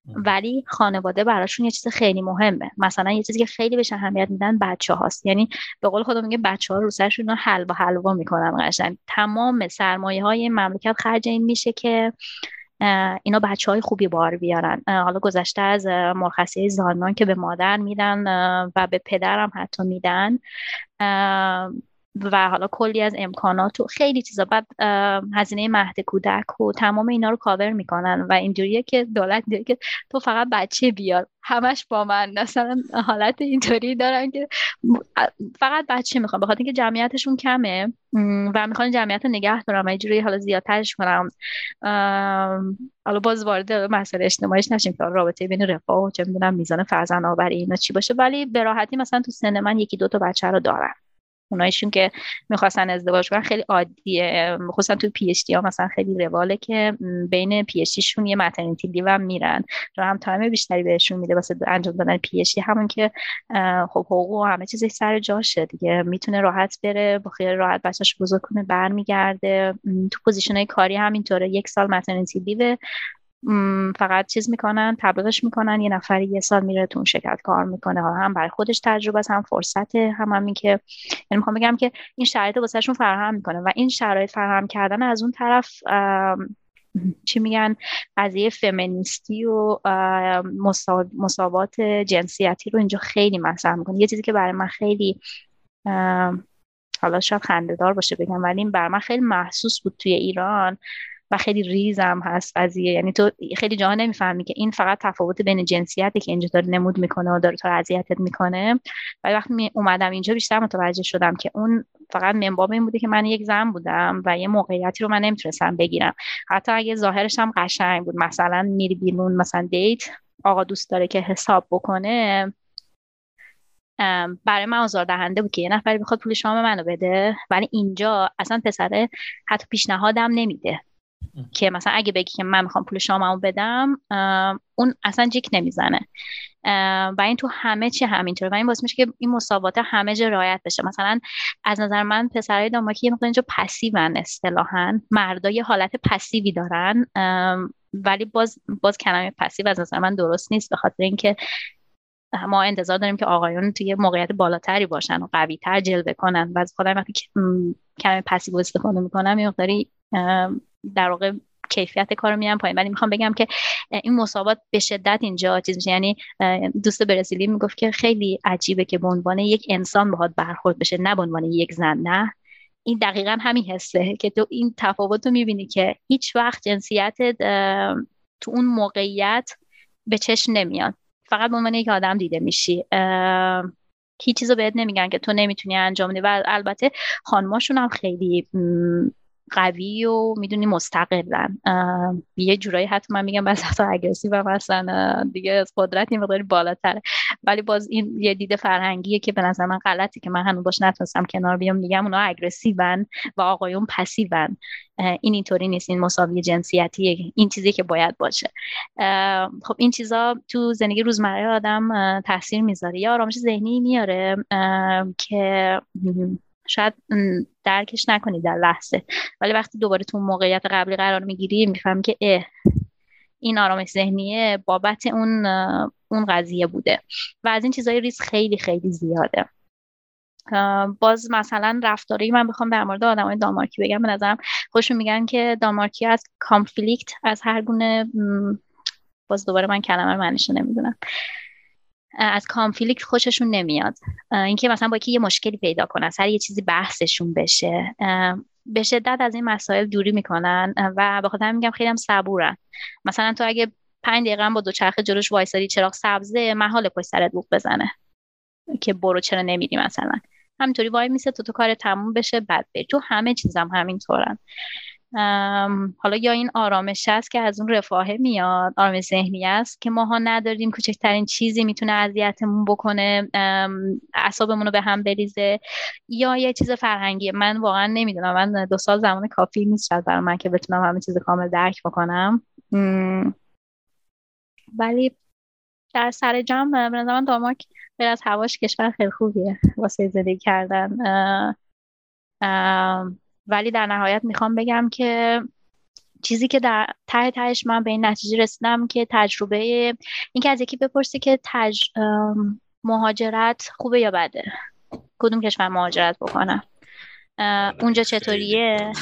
ولی خانواده براشون یه چیز خیلی مهمه. مثلا یه چیزی که خیلی بهش اهمیت میدن بچه هاست یعنی به قول خودم میگه بچه ها رو سرشون حلوا حلوا می‌کنن قشنگ. تمام سرمایه های مملکت خرج این میشه که اینا بچه های خوبی بار بیارن. حالا گذشته از مرخصی زانمان که به مادر میدن و به پدرم حتی میدن. و حالا کلی از امکانات و خیلی چیزا. بعد هزینه مهد کودک و تمام اینا رو کاور می‌کنن و اینجوریه که دولت دیگه که تو فقط بچه بیار. همش با من. مثلا حالت اینطوری دارن که فقط بچه می‌خوان. بخاطر اینکه جمعیتشون کمه و می‌خوان جمعیت رو نگه دارم اینجوری حالا زیادترش کنم. حالا باز وارد مسئله اجتماعیش نشیم که رابطه بین رفاه و چه می‌دونم میزان فرزند آوری اینا چی باشه. ولی به راحتی مثلا تو سن من یکی دو تا بچه رو دارم. اونایشون که می‌خواستن ازدواج کنن خیلی عادیه. خصوصا تو پی ها مثلا خیلی رواله که بین پی شون یه مترنیتی لیو هم میرن. رو هم تایم بیشتری بهشون میده واسه انجام دادن پی همون که خب حقوق و همه چیزش سر جاشه دیگه. می‌تونه راحت بره با خیلی راحت بچه‌ش بزرگ کنه برمیگرده. تو پوزیشن های کاری همینطوره. یک سال مترنیتی لیو فقط چیز می‌کنن تبلیغش می‌کنن یه نفری یه سال میره تو اون شرکت کار می‌کنه حالا هم برای خودش تجربه است هم فرصت هم همین که یعنی می‌خوام بگم که این شرایط واسهشون فراهم می‌کنه و این شرایط فراهم کردن از اون طرف چی میگن قضیه فمینیستی و مساوات جنسیتی رو اینجا خیلی مطرح می‌کنه. یه چیزی که برای من خیلی حالا شاید خندهدار باشه بگم ولی این برای من خیلی محسوس بود توی ایران. و خیلی ریزم هست قضیه. یعنی تو خیلی جاها نمی‌فهمی که این فقط تفاوت بین جنسیتی که اینجا داره نمود می‌کنه و داره تو اذیتت می‌کنه. و وقتی اومدم اینجا بیشتر متوجه شدم که اون فقط منباب این بوده که من یک زن بودم و یه موقعیتی رو من نمی‌تونستم بگیرم. حتی اگه ظاهرش هم قشنگ بود. مثلا میری بیرون مثلا دیت آقا دوست داره که حساب بکنه. برای من آزار دهنده بود که یه نفری بخواد پول شام منو بده. ولی اینجا اصلا پسره حتی پیشنهادم نمیده. که مثلا اگه بگی که من می‌خوام پول شاممو بدم اون اصلا جیک نمی‌زنه. و این تو همه چی همینطوره. و این باعث میشه که این مساوات همه جا رعایت بشه. مثلا از نظر من پسرای داماکی یه اینجا پسیون اصطلاحا. مردا یه حالت پسیوی دارن ولی باز باز کلمه پسیو از نظر من درست نیست. به خاطر اینکه ما انتظار داریم که آقایون توی موقعیت بالاتری باشن و قوی تر جلوه کنن. و از خودم وقتی کلمه پسیو استفاده می‌کنم یه مقداری در واقع کیفیت کار میرم پایین. ولی می‌خوام بگم که این مسابقات به شدت اینجا چیز میشه. یعنی دوست برزیلی می‌گفت که خیلی عجیبه که به عنوان یک انسان باهات برخورد بشه نه به عنوان یک زن نه. این دقیقا همین حسه که تو این تفاوت رو می‌بینی که هیچ وقت جنسیت تو اون موقعیت به چشم نمیاد. فقط به عنوان یک آدم دیده میشی. هیچ چیز رو بهت نمیگن که تو نمی‌تونی انجام بدی. و البته خانماشون هم خیلی قوی و می‌دونی مستقلن. یه جورایی حتی من میگم بس حتی اگرسیو هم هستن دیگه از قدرت این مقداری بالاتره. ولی باز این یه دید فرهنگیه که به نظر من غلطی که من هنوز باش نتونستم کنار بیام. میگم اونا اگرسیون و آقایون پسیون. این اینطوری نیست. این مساوی جنسیتی این چیزی که باید باشه. خب این چیزا تو زندگی روزمره آدم تاثیر می‌ذاره. یا آرامش ذهنی میاره که شاید درکش نکنی در لحظه. ولی وقتی دوباره تو موقعیت قبلی قرار می‌گیری میفهم که اه این آرامش ذهنیه بابت اون اون قضیه بوده. و از این چیزای ریز خیلی خیلی زیاده. باز مثلا رفتاری من بخوام در مورد آدمای دانمارکی بگم. به نظرم خودشون میگن که دانمارکی از کانفلیکت از هر گونه باز دوباره من کلمه معنیش نمی‌دونم. از کانفلیکت خوششون نمیاد. اینکه مثلا با یه مشکلی پیدا کنن سر یه چیزی بحثشون بشه. به شدت از این مسائل دوری می‌کنن و به خاطر میگم خیلی هم صبورن. مثلا تو اگه پنج دقیقه با دو چرخ جلوش وایسادی چراغ سبزه محال پشت سرت بوق بزنه. که برو چرا نمیری مثلا. همینطوری وای میسه تو تو کار تموم بشه بعد بری. تو همه چیزم هم همینطورن. حالا یا این آرامش هست که از اون رفاهه میاد آرامش ذهنی است که ماها نداریم کوچکترین چیزی می‌تونه اذیتمون بکنه اعصابمون رو به هم بریزه یا یه چیز فرهنگی. من واقعا نمی‌دونم. من دو سال زمان کافی نیست برای من که بتونم همه چیز کامل درک بکنم. ولی در سر جمع به نظر من دانمارک غیر از هواش کشور خیلی خوبیه واسه زندگی کردن. ولی در نهایت می‌خوام بگم که چیزی که در ته تهش من به این نتیجه رسیدم که تجربه اینکه از یکی بپرسی که تج... مهاجرت خوبه یا بده؟ کدوم کشور مهاجرت بکنم اونجا چطوریه؟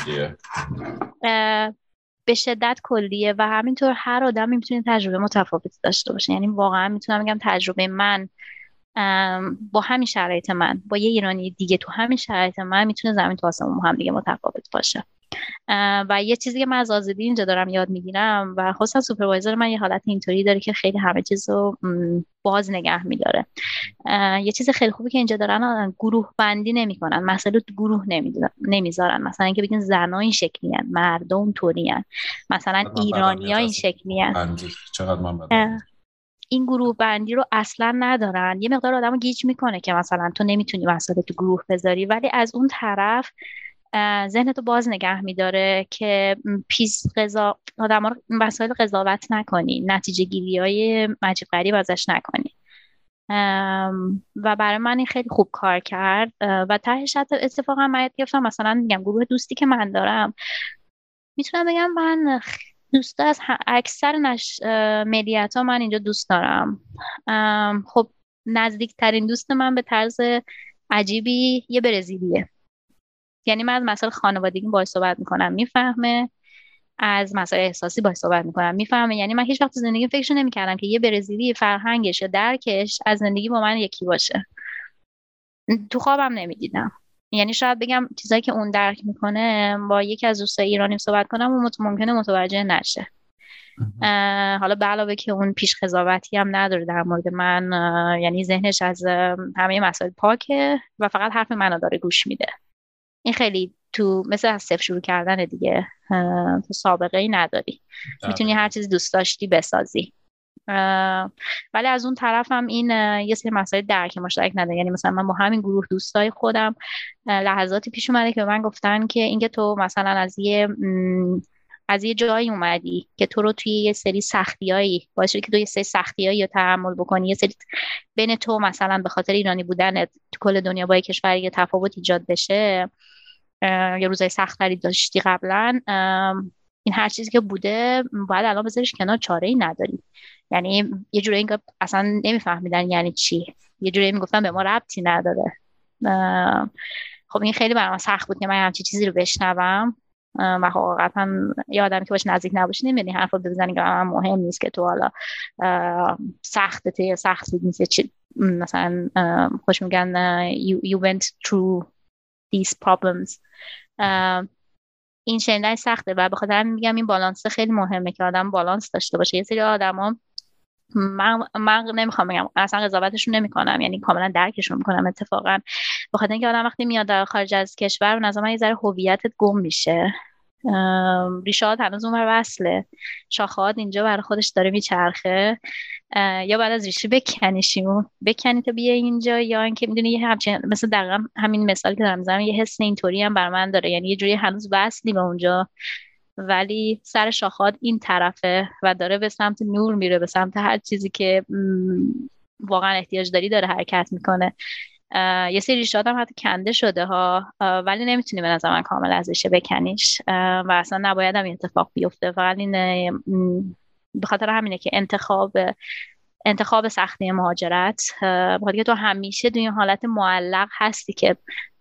به شدت کلیه و همینطور هر آدمی می‌تونه تجربه متفاوتی داشته باشه. یعنی واقعا می‌تونم بگم تجربه من با همین شرایط من با یه ایرانی دیگه تو همین شرایط من می‌تونه زمین تو آسمون هم دیگه متفاوت باشه. و یه چیزی که من از آزادی اینجا دارم یاد می‌گیرم و خصوصا سوپروایزر من یه حالت اینطوری داره که خیلی همه چیز رو باز نگه میداره. یه چیز خیلی خوبی که اینجا دارن گروه بندی نمی‌کنن مسئله گروه نمی‌ذارن. مثلا اینکه بگین زنا این شکلی هن. مردم طوری مثلا ایرانی ها این شکلی هن. چقدر من این گروه بندی رو اصلا ندارن. یه مقدار آدم گیج می‌کنه که مثلا تو نمی‌تونی مسائل تو گروه بذاری. ولی از اون طرف ذهنتو باز نگه میداره که پیس قضا آدم رو مسائل قضاوت نکنی. نتیجه گیری های مجیب غریب ازش نکنی. و برای من این خیلی خوب کار کرد. و تهش حتی اتفاقا من گفتم مثلا میگم گروه دوستی که من دارم. می‌تونم بگم من دوست از اکثر نش ملیت ها من اینجا دوست دارم. خب نزدیکترین دوست من به طرز عجیبی یه برزیلیه. یعنی من از مسائل خانوادگی باش صحبت می‌کنم می‌فهمه. از مسائل احساسی باش صحبت می‌کنم می‌فهمه. یعنی من هیچ وقت زندگی فکرشو نمی‌کردم که یه برزیلی فرهنگش درکش از زندگی با من یکی باشه. تو خوابم نمی‌دیدم. یعنی شاید بگم چیزایی که اون درک می‌کنه با یکی از دوستای ایرانی صحبت کنم و ممکنه متوجه نشه. حالا به علاوه که اون پیش قضاوتی هم نداره در مورد من یعنی ذهنش از همه مسائل پاکه و فقط حرف منو داره گوش میده. این خیلی تو مثل از صفر شروع کردن دیگه. تو سابقه ای نداری می‌تونی هر چیزی دوست داشتی بسازی. ولی از اون طرف هم این یه سری مسائل درک مشترک نداره. یعنی مثلا من با همین گروه دوستای خودم لحظاتی پیش اومده که به من گفتن که اینکه تو مثلا از یه از یه جایی اومدی که تو رو توی یه سری سختیایی باعث که تو یه سری سختیایی رو تحمل بکنی. یه سری بین تو مثلا به خاطر ایرانی بودن تو کل دنیا با کشور یه تفاوت ایجاد بشه. یه روزای سختری داشتی قبلا. این هر چیزی که بوده باید الان بذاریش کنار چاره ای نداری. یعنی یه جوری اینکه اصلا نمیفهمیدن یعنی چی. یه جوری می‌گفتن به ما ربطی نداره. خب این خیلی برام سخت بود که من همچی چیزی رو بشنوم. و حقیقتا یه آدمی که باش نزدیک نباشی نمی‌دونی حرف رو بزنی که من مهم نیست که تو حالا سخته یا سخت نیست. چی مثلا خوش میگن you, you went through these problems. این شنیدن سخته و به خاطر میگم این بالانس خیلی مهمه که آدم بالانس داشته باشه. یه سری آدما من من نمی‌خوام بگم اصلا قضاوتشون نمی‌کنم یعنی کاملا درکشون می‌کنم اتفاقا. بخاطر اینکه آدم وقتی میاد در خارج از کشور نظر من یه ذره هویتت گم میشه. ریشاد هنوز اون وصله. شاخات اینجا برای خودش داره میچرخه. یا بعد از ریشه بکنیشیمون بکنی تا بیای اینجا یا اینکه می‌دونی یه همچین مثل دقیقا همین مثال که دارم می‌زنم یه حس اینطوری هم بر من داره. یعنی یه جوری هنوز وصلی به اونجا ولی سر شاخات این طرفه و داره به سمت نور میره به سمت هر چیزی که واقعا احتیاج داری داره حرکت می‌کنه. یه سری ریشات هم حتی کنده شده ها. ولی نمی‌تونی به نظر من کامل از ریشه بکنیش و اصلا نباید هم اتفاق بیفته. این به خاطر همینه که انتخاب انتخاب سختی مهاجرت بخاطر که تو همیشه توی این حالت معلق هستی که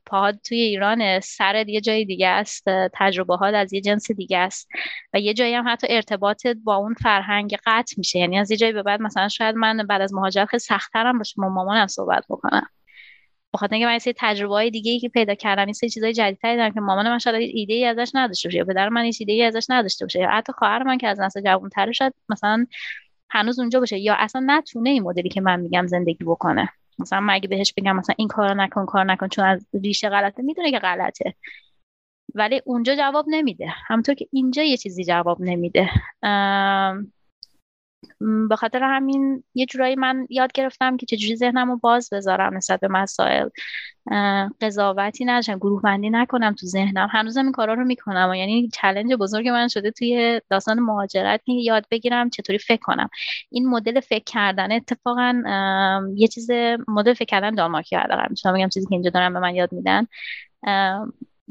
پاهات توی ایران سر یه جای دیگه است تجربه ها از یه جنس دیگه است. و یه جایی هم حتی ارتباطت با اون فرهنگ قطع میشه. یعنی از یه جایی به بعد مثلا شاید من بعد از مهاجرت خیلی سختترم باشه با مامانم صحبت بکنم. بخاطر اینکه من یه تجربه های دیگه ای که پیدا کردم این سری چیزای جدیدتری دارم که مامان من ایده ای ازش نداشته باشه یا پدر من هیچ ایده ای ازش نداشته باشه یا حتی خواهر من که از نسل جوان‌تر شاید مثلا هنوز اونجا باشه یا اصلا نتونه این مدلی که من میگم زندگی بکنه. مثلا مگه بهش بگم مثلا این کارو نکن کار نکن چون از ریشه غلطه می‌دونه که غلطه. ولی اونجا جواب نمیده. همونطور که اینجا یه چیزی جواب نمیده. به خاطر همین یه جورایی من یاد گرفتم که چجوری ذهنم رو باز بذارم نسبت به مسائل. قضاوتی نداشتم گروه بندی نکنم تو ذهنم. هنوزم این کارا رو می‌کنم. و یعنی چلنج بزرگ من شده توی داستان مهاجرت. که یاد بگیرم چطوری فکر کنم. این مدل فکر کردن اتفاقا یه چیز مدل فکر کردن دانمارکی دارم. می‌تونم بگم چیزی که اینجا دارم به من یاد میدن.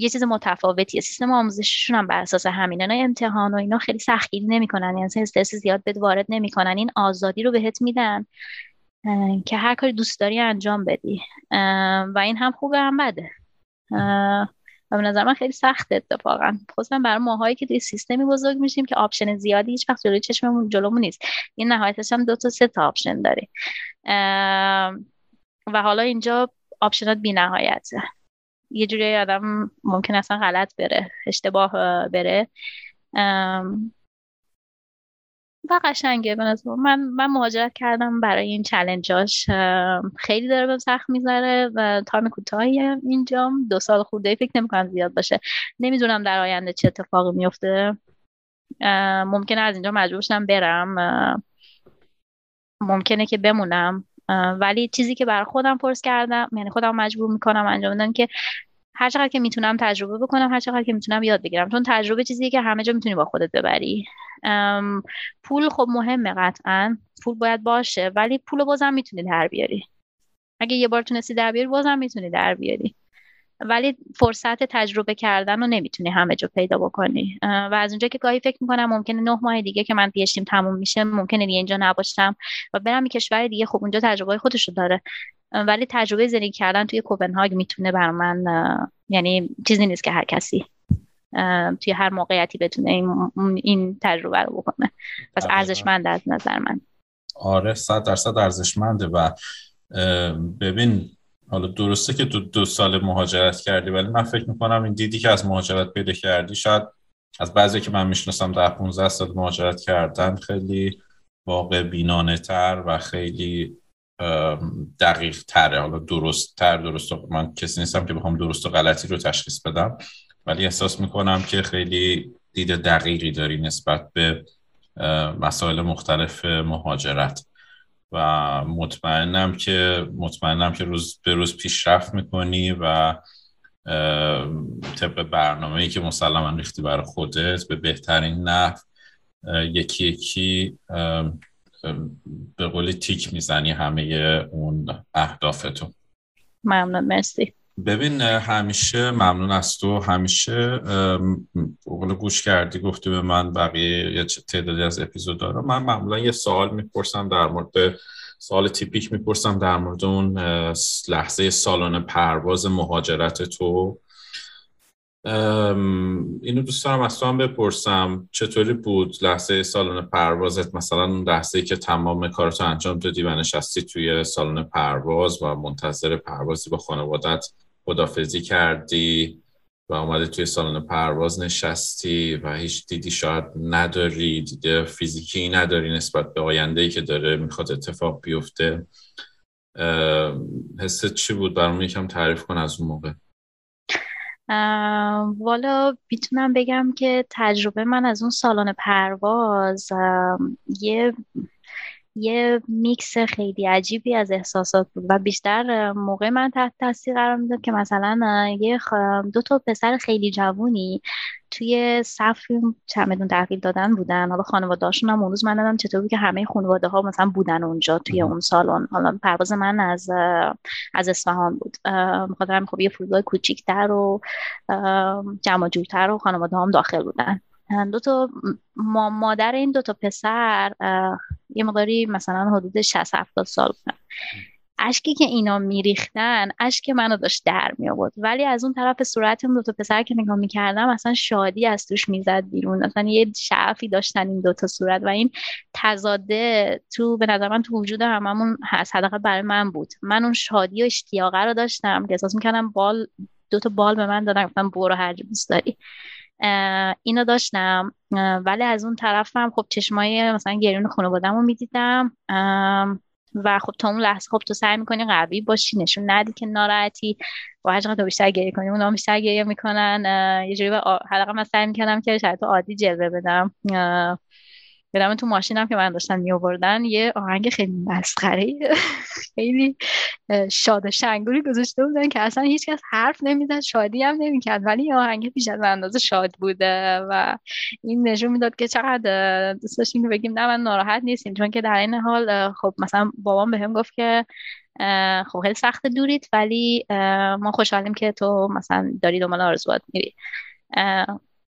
یه چیز متفاوتیه سیستم آموزششون هم بر اساس همینه نه امتحان و اینا خیلی سختگیری نمی‌کنن یعنی استرس زیاد بهت وارد نمی‌کنن این آزادی رو بهت میدن که هر کاری دوست داری انجام بدی و این هم خوبه هم بده. و به نظر من خیلی سخت اتفاقا. خصوصا برای ماهایی که توی سیستمی بزرگ میشیم که option زیادی هیچ وقت جلوی چشممون جلومون نیست. این نهایتش هم دو تا سه تا option داری و حالا اینجا option ات بی نهایته یه جوری آدم ممکن اصلا غلط بره اشتباه بره. و قشنگه به من. من مهاجرت کردم برای این challenge اش خیلی داره بهم سخت می‌ذاره و time کوتاهی اینجا دو سال خورده فکر نمی‌کنم زیاد باشه. نمی‌دونم در آینده چه اتفاقی میفته ممکنه از اینجا مجبور شم برم. ممکنه که بمونم. ولی چیزی که برای خودم فرض کردم یعنی خودم مجبور می‌کنم انجام بدم که هر چقدر که می‌تونم تجربه بکنم هر چقدر که می‌تونم یاد بگیرم. چون تجربه چیزی که همه جا می‌تونی با خودت ببری. پول خب مهمه قطعا. پول باید باشه ولی پول بازم می‌تونی در بیاری. اگه یه بار تونستی در بیاری بازم می‌تونی در بیاری. ولی فرصت تجربه کردن رو نمی‌تونی همه جا پیدا بکنی. و از اونجا که گاهی فکر می‌کنم ممکنه نه ماه دیگه که من پیشتیم تموم میشه ممکنه دیگه اینجا نباشم و برم یه کشور دیگه. خب اونجا تجربه خودش رو داره. ولی تجربه زندگی کردن توی کوپنهاگ می‌تونه بر من یعنی چیزی نیست که هر کسی توی هر موقعیتی بتونه این, این تجربه رو بکنه. پس ارزشمند از نظر من. آره صد درصد ارزشمنده و ببین حالا درسته که دو, دو سال مهاجرت کردی ولی من فکر می‌کنم این دیدی که از مهاجرت پیدا کردی شاید از بعضی که من می‌شناسم در 15 سال مهاجرت کردن خیلی واقع بینانه تر و خیلی دقیق تره. حالا درست تر درست من کسی نیستم که بخوام درست و غلطی رو تشخیص بدم. ولی احساس می‌کنم که خیلی دید دقیقی داری نسبت به مسائل مختلف مهاجرت. و مطمئنم که مطمئنم که روز به روز پیشرفت می‌کنی و طبق برنامه که مسلما ریختی برای خودت به بهترین نحو یکی یکی به قولی تیک می‌زنی همه اون اهدافتو. ممنون مرسی. ببین همیشه ممنون از تو. همیشه بقول گوش کردی گفتی به من بقیه یه تعدادی از اپیزود دارم من معمولا یه سوال می‌پرسم در مورد سوال تیپیک می‌پرسم در مورد اون لحظه سالانه پرواز مهاجرت تو. اینو دوست دارم از تو هم بپرسم. چطوری بود لحظه سالن پروازت؟ مثلا اون لحظه که تمام کارتو انجام دادی و نشستی توی سالن پرواز و منتظر پروازی با خانوادت؟ خدافزی کردی و اومده توی سالن پرواز نشستی و هیچ دیدی شاید نداری دیده فیزیکی نداری نسبت به آینده که داره می‌خواد اتفاق بیفته. حست چی بود؟ برام یکم تعریف کن از اون موقع. والا می‌تونم بگم که تجربه من از اون سالن پرواز یه یه میکس خیلی عجیبی از احساسات بود و بیشتر موقع من تحت تاثیر قرار می‌داد که مثلا یه دو تا پسر خیلی جوونی توی صف چمدون تحویل دادن بودن. حالا خانواده‌هاشون هم اون روز من دادم چطوری که همه خانواده ها مثلا بودن اونجا توی اون سالن. حالا پرواز من از از اصفهان بود. بخاطر خب یه فرودگاه کوچیک‌تر و جمع جورتر و خانواده هم داخل بودن. دو تا مادر این دو تا پسر یه مقداری مثلا حدود 60 70 سال بودن اشکی که اینا میریختن اشک منو داشت در می آورد ولی از اون طرف صورت اون دو تا پسر که نگاه می‌کردم اصلا شادی از توش می‌زد بیرون. اصلا یه شعفی داشتن این دو تا صورت و این تزاده تو به نظر من تو وجود هممون هست. حداقل برای من بود. من اون شادی و اشتیاقه رو داشتم که احساس می‌کردم بال دو تا بال به من دادن گفتم برو هر دوست داری اینو داشتم. ولی از اون طرفم خب چشمای مثلا گریون خانوادم رو می‌دیدم و خب تا اون لحظه خب تو سعی می‌کنی قوی باشی نشون ندی که ناراحتی. و هر تو بیشتر گریه کنی اونا بیشتر گریه می‌کنن. یه جوری حداقل من سعی می‌کردم که شاید عادی جلوه بدم. یادم تو ماشینم که من داشتم می آوردن یه آهنگ خیلی مسخره خیلی شاد و گذاشته بودن که اصلا هیچکس حرف نمی‌زد شادی هم نمی‌کرد ولی یه آهنگ بیش از اندازه شاد بوده و این نشون می‌داد که چقدر دوست داشتیم که بگیم نه من ناراحت نیستیم. چون که در این حال خب مثلا بابام بهم گفت که خب خیلی سخت دورید ولی ما خوشحالیم که تو مثلا داری دنبال آرزوات میری.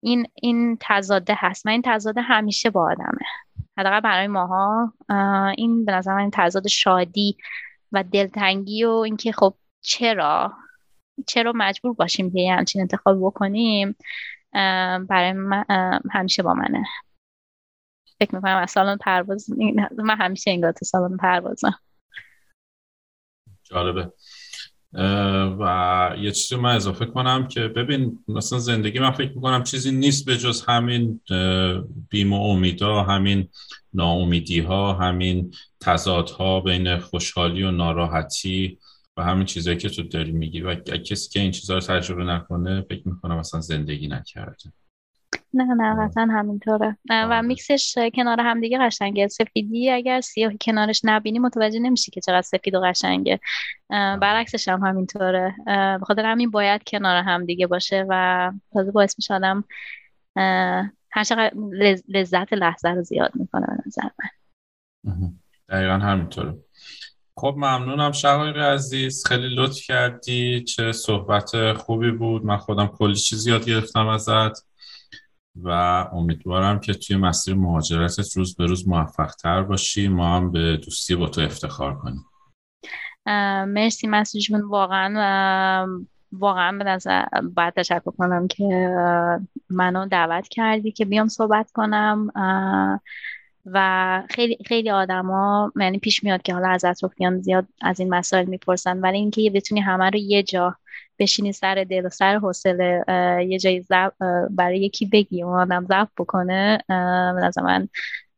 این این تضاده هست. من این تضاده همیشه با آدمه. حداقل برای ماها. این به نظر من تضاد شادی و دلتنگی و اینکه خب چرا؟ چرا مجبور باشیم که همچین انتخاب بکنیم؟ برای من همیشه با منه. فکر می‌کنم از سالن پرواز من همیشه این تو سالن پروازم. جالبه. و یه چیزی من اضافه کنم که ببین مثلا زندگی من فکر می‌کنم چیزی نیست به جز همین بیم و امیدا همین ناامیدی ها همین تضادها بین خوشحالی و ناراحتی و همین چیزهایی که تو داری میگی. و کسی که این چیزها رو تجربه نکنه فکر می‌کنم مثلا زندگی نکرده. نه نه قطعا همینطوره. و. میکسش کنار همدیگه قشنگه. سفیدی اگر سیاهی کنارش نبینی متوجه نمیشی که چقدر سفید و قشنگه. برعکسش هم همینطوره. به خاطر همین باید کنار همدیگه باشه و تازه باعث میشه آدم هر چقدر لذت لحظه رو زیاد می‌کنه به نظر من. دقیقا همینطوره. خب ممنونم شقایق عزیز. خیلی لطف کردی. چه صحبت خوبی بود. من خودم کلی چیز یاد گرفتم ازت. و امیدوارم که توی مسیر مهاجرتت روز به روز موفق تر باشی. ما هم به دوستی با تو افتخار کنیم. مرسی مسیج جون. واقعا واقعا به نظر باید تشکر کنم که منو دعوت کردی که بیام صحبت کنم. و خیلی خیلی آدما یعنی پیش میاد که حالا از اطرافیان زیاد از این مسائل می‌پرسن. ولی اینکه بتونی همه رو یه جا بشینی سر دل و سر حوصله یه جایی برای یکی بگی اون آدم ضبط بکنه به من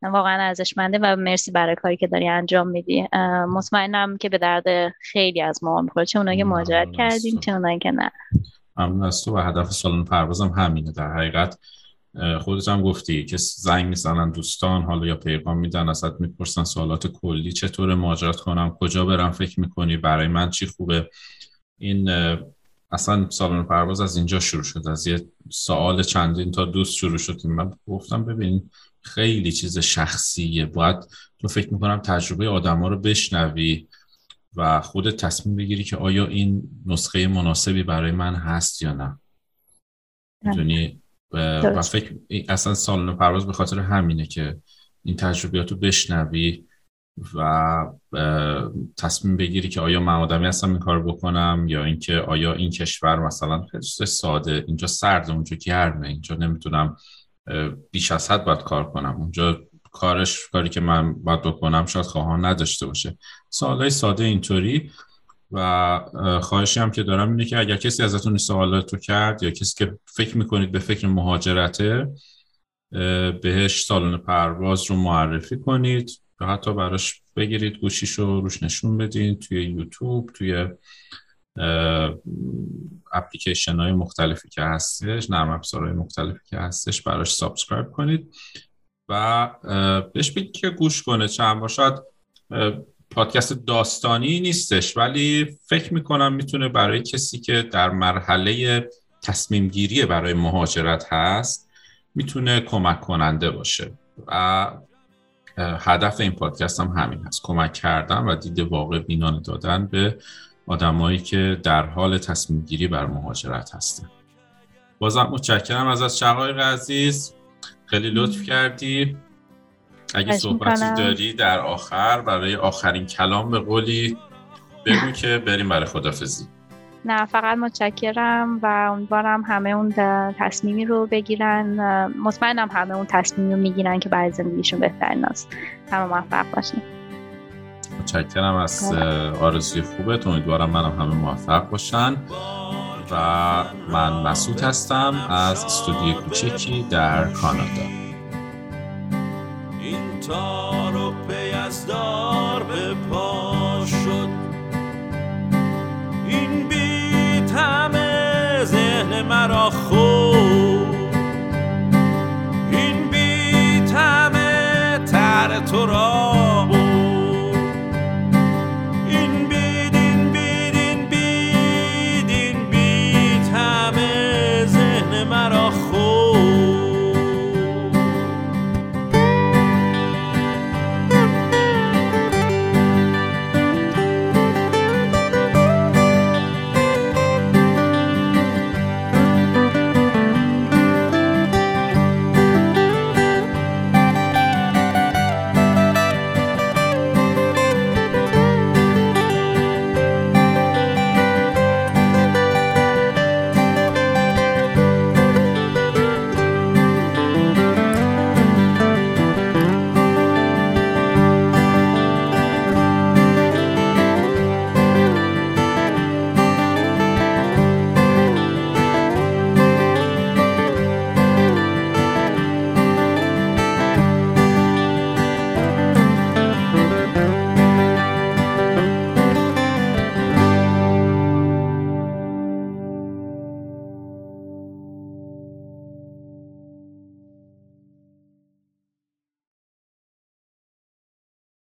واقعا ارزشمنده و مرسی برای کاری که داری انجام میدی. مطمئنم که به درد خیلی از ما می‌خوره چه اونایی که مهاجرت کردیم چه اونایی که نه. ممنون از تو و هدف سالن پروازم همینه. در حقیقت خودت هم گفتی که زنگ می‌زنن دوستان حالا یا پیغام میدن ازت می‌پرسن سوالات کلی. چطور مهاجرت کنم؟ کجا برم؟ فکر می‌کنی برای من چی خوبه؟ این اصلا سالن پرواز از اینجا شروع شد. از یه سوال چندین تا دوست شروع شد. من گفتم ببین خیلی چیز شخصیه. باید تو فکر می‌کنم تجربه آدما رو بشنوی و خودت تصمیم بگیری که آیا این نسخه مناسبی برای من هست یا نه. می‌دونی؟ و فکر اصلا سالن پرواز به خاطر همینه که این تجربیات رو بشنوی. و تصمیم بگیری که آیا من آدمی هستم این کار بکنم یا اینکه آیا این کشور مثلا خیلی ساده. اینجا سرد اونجا گرمه. اینجا نمی‌تونم بیش از حد باید کار کنم. اونجا کارش کاری که من باید بکنم شاید خواهان نداشته باشه. سوالای ساده اینطوری. و خواهشی هم که دارم اینه که اگر کسی ازتون سوالات رو کرد یا کسی که فکر می‌کنید به فکر مهاجرته بهش سالن پرواز رو معرفی کنید. حتی براش بگیرید گوشیش رو روش نشون بدین توی یوتیوب توی اپلیکیشن های مختلفی که هستش نرم افزارهای مختلفی که هستش براش subscribe کنید و بهش بگید که گوش کنه. چند باشد پادکست داستانی نیستش ولی فکر می‌کنم می‌تونه برای کسی که در مرحله تصمیم گیری برای مهاجرت هست می‌تونه کمک کننده باشه. و هدف این پادکست هم همین هست. کمک کردن و دید واقع بینانه دادن به آدمایی که در حال تصمیم گیری بر مهاجرت هستن. بازم متشکرم از شقایق عزیز. خیلی لطف کردی. اگه صحبتی داری در آخر برای آخرین کلام به قولی بگو که بریم برای خدافزی. نه فقط متشکرم و امیدوارم همه اون تصمیمی رو بگیرن. مطمئنم همه اون تصمیمی رو می‌گیرن که برای زندگیشون بهترین است. همه موفق باشین. متشکرم از آرزوی خوبت. امیدوارم منم همه موفق باشن. و من مسعود هستم از استودیو کوچکی در کانادا. این تارو پی از مرا خوب. این بی تر تو را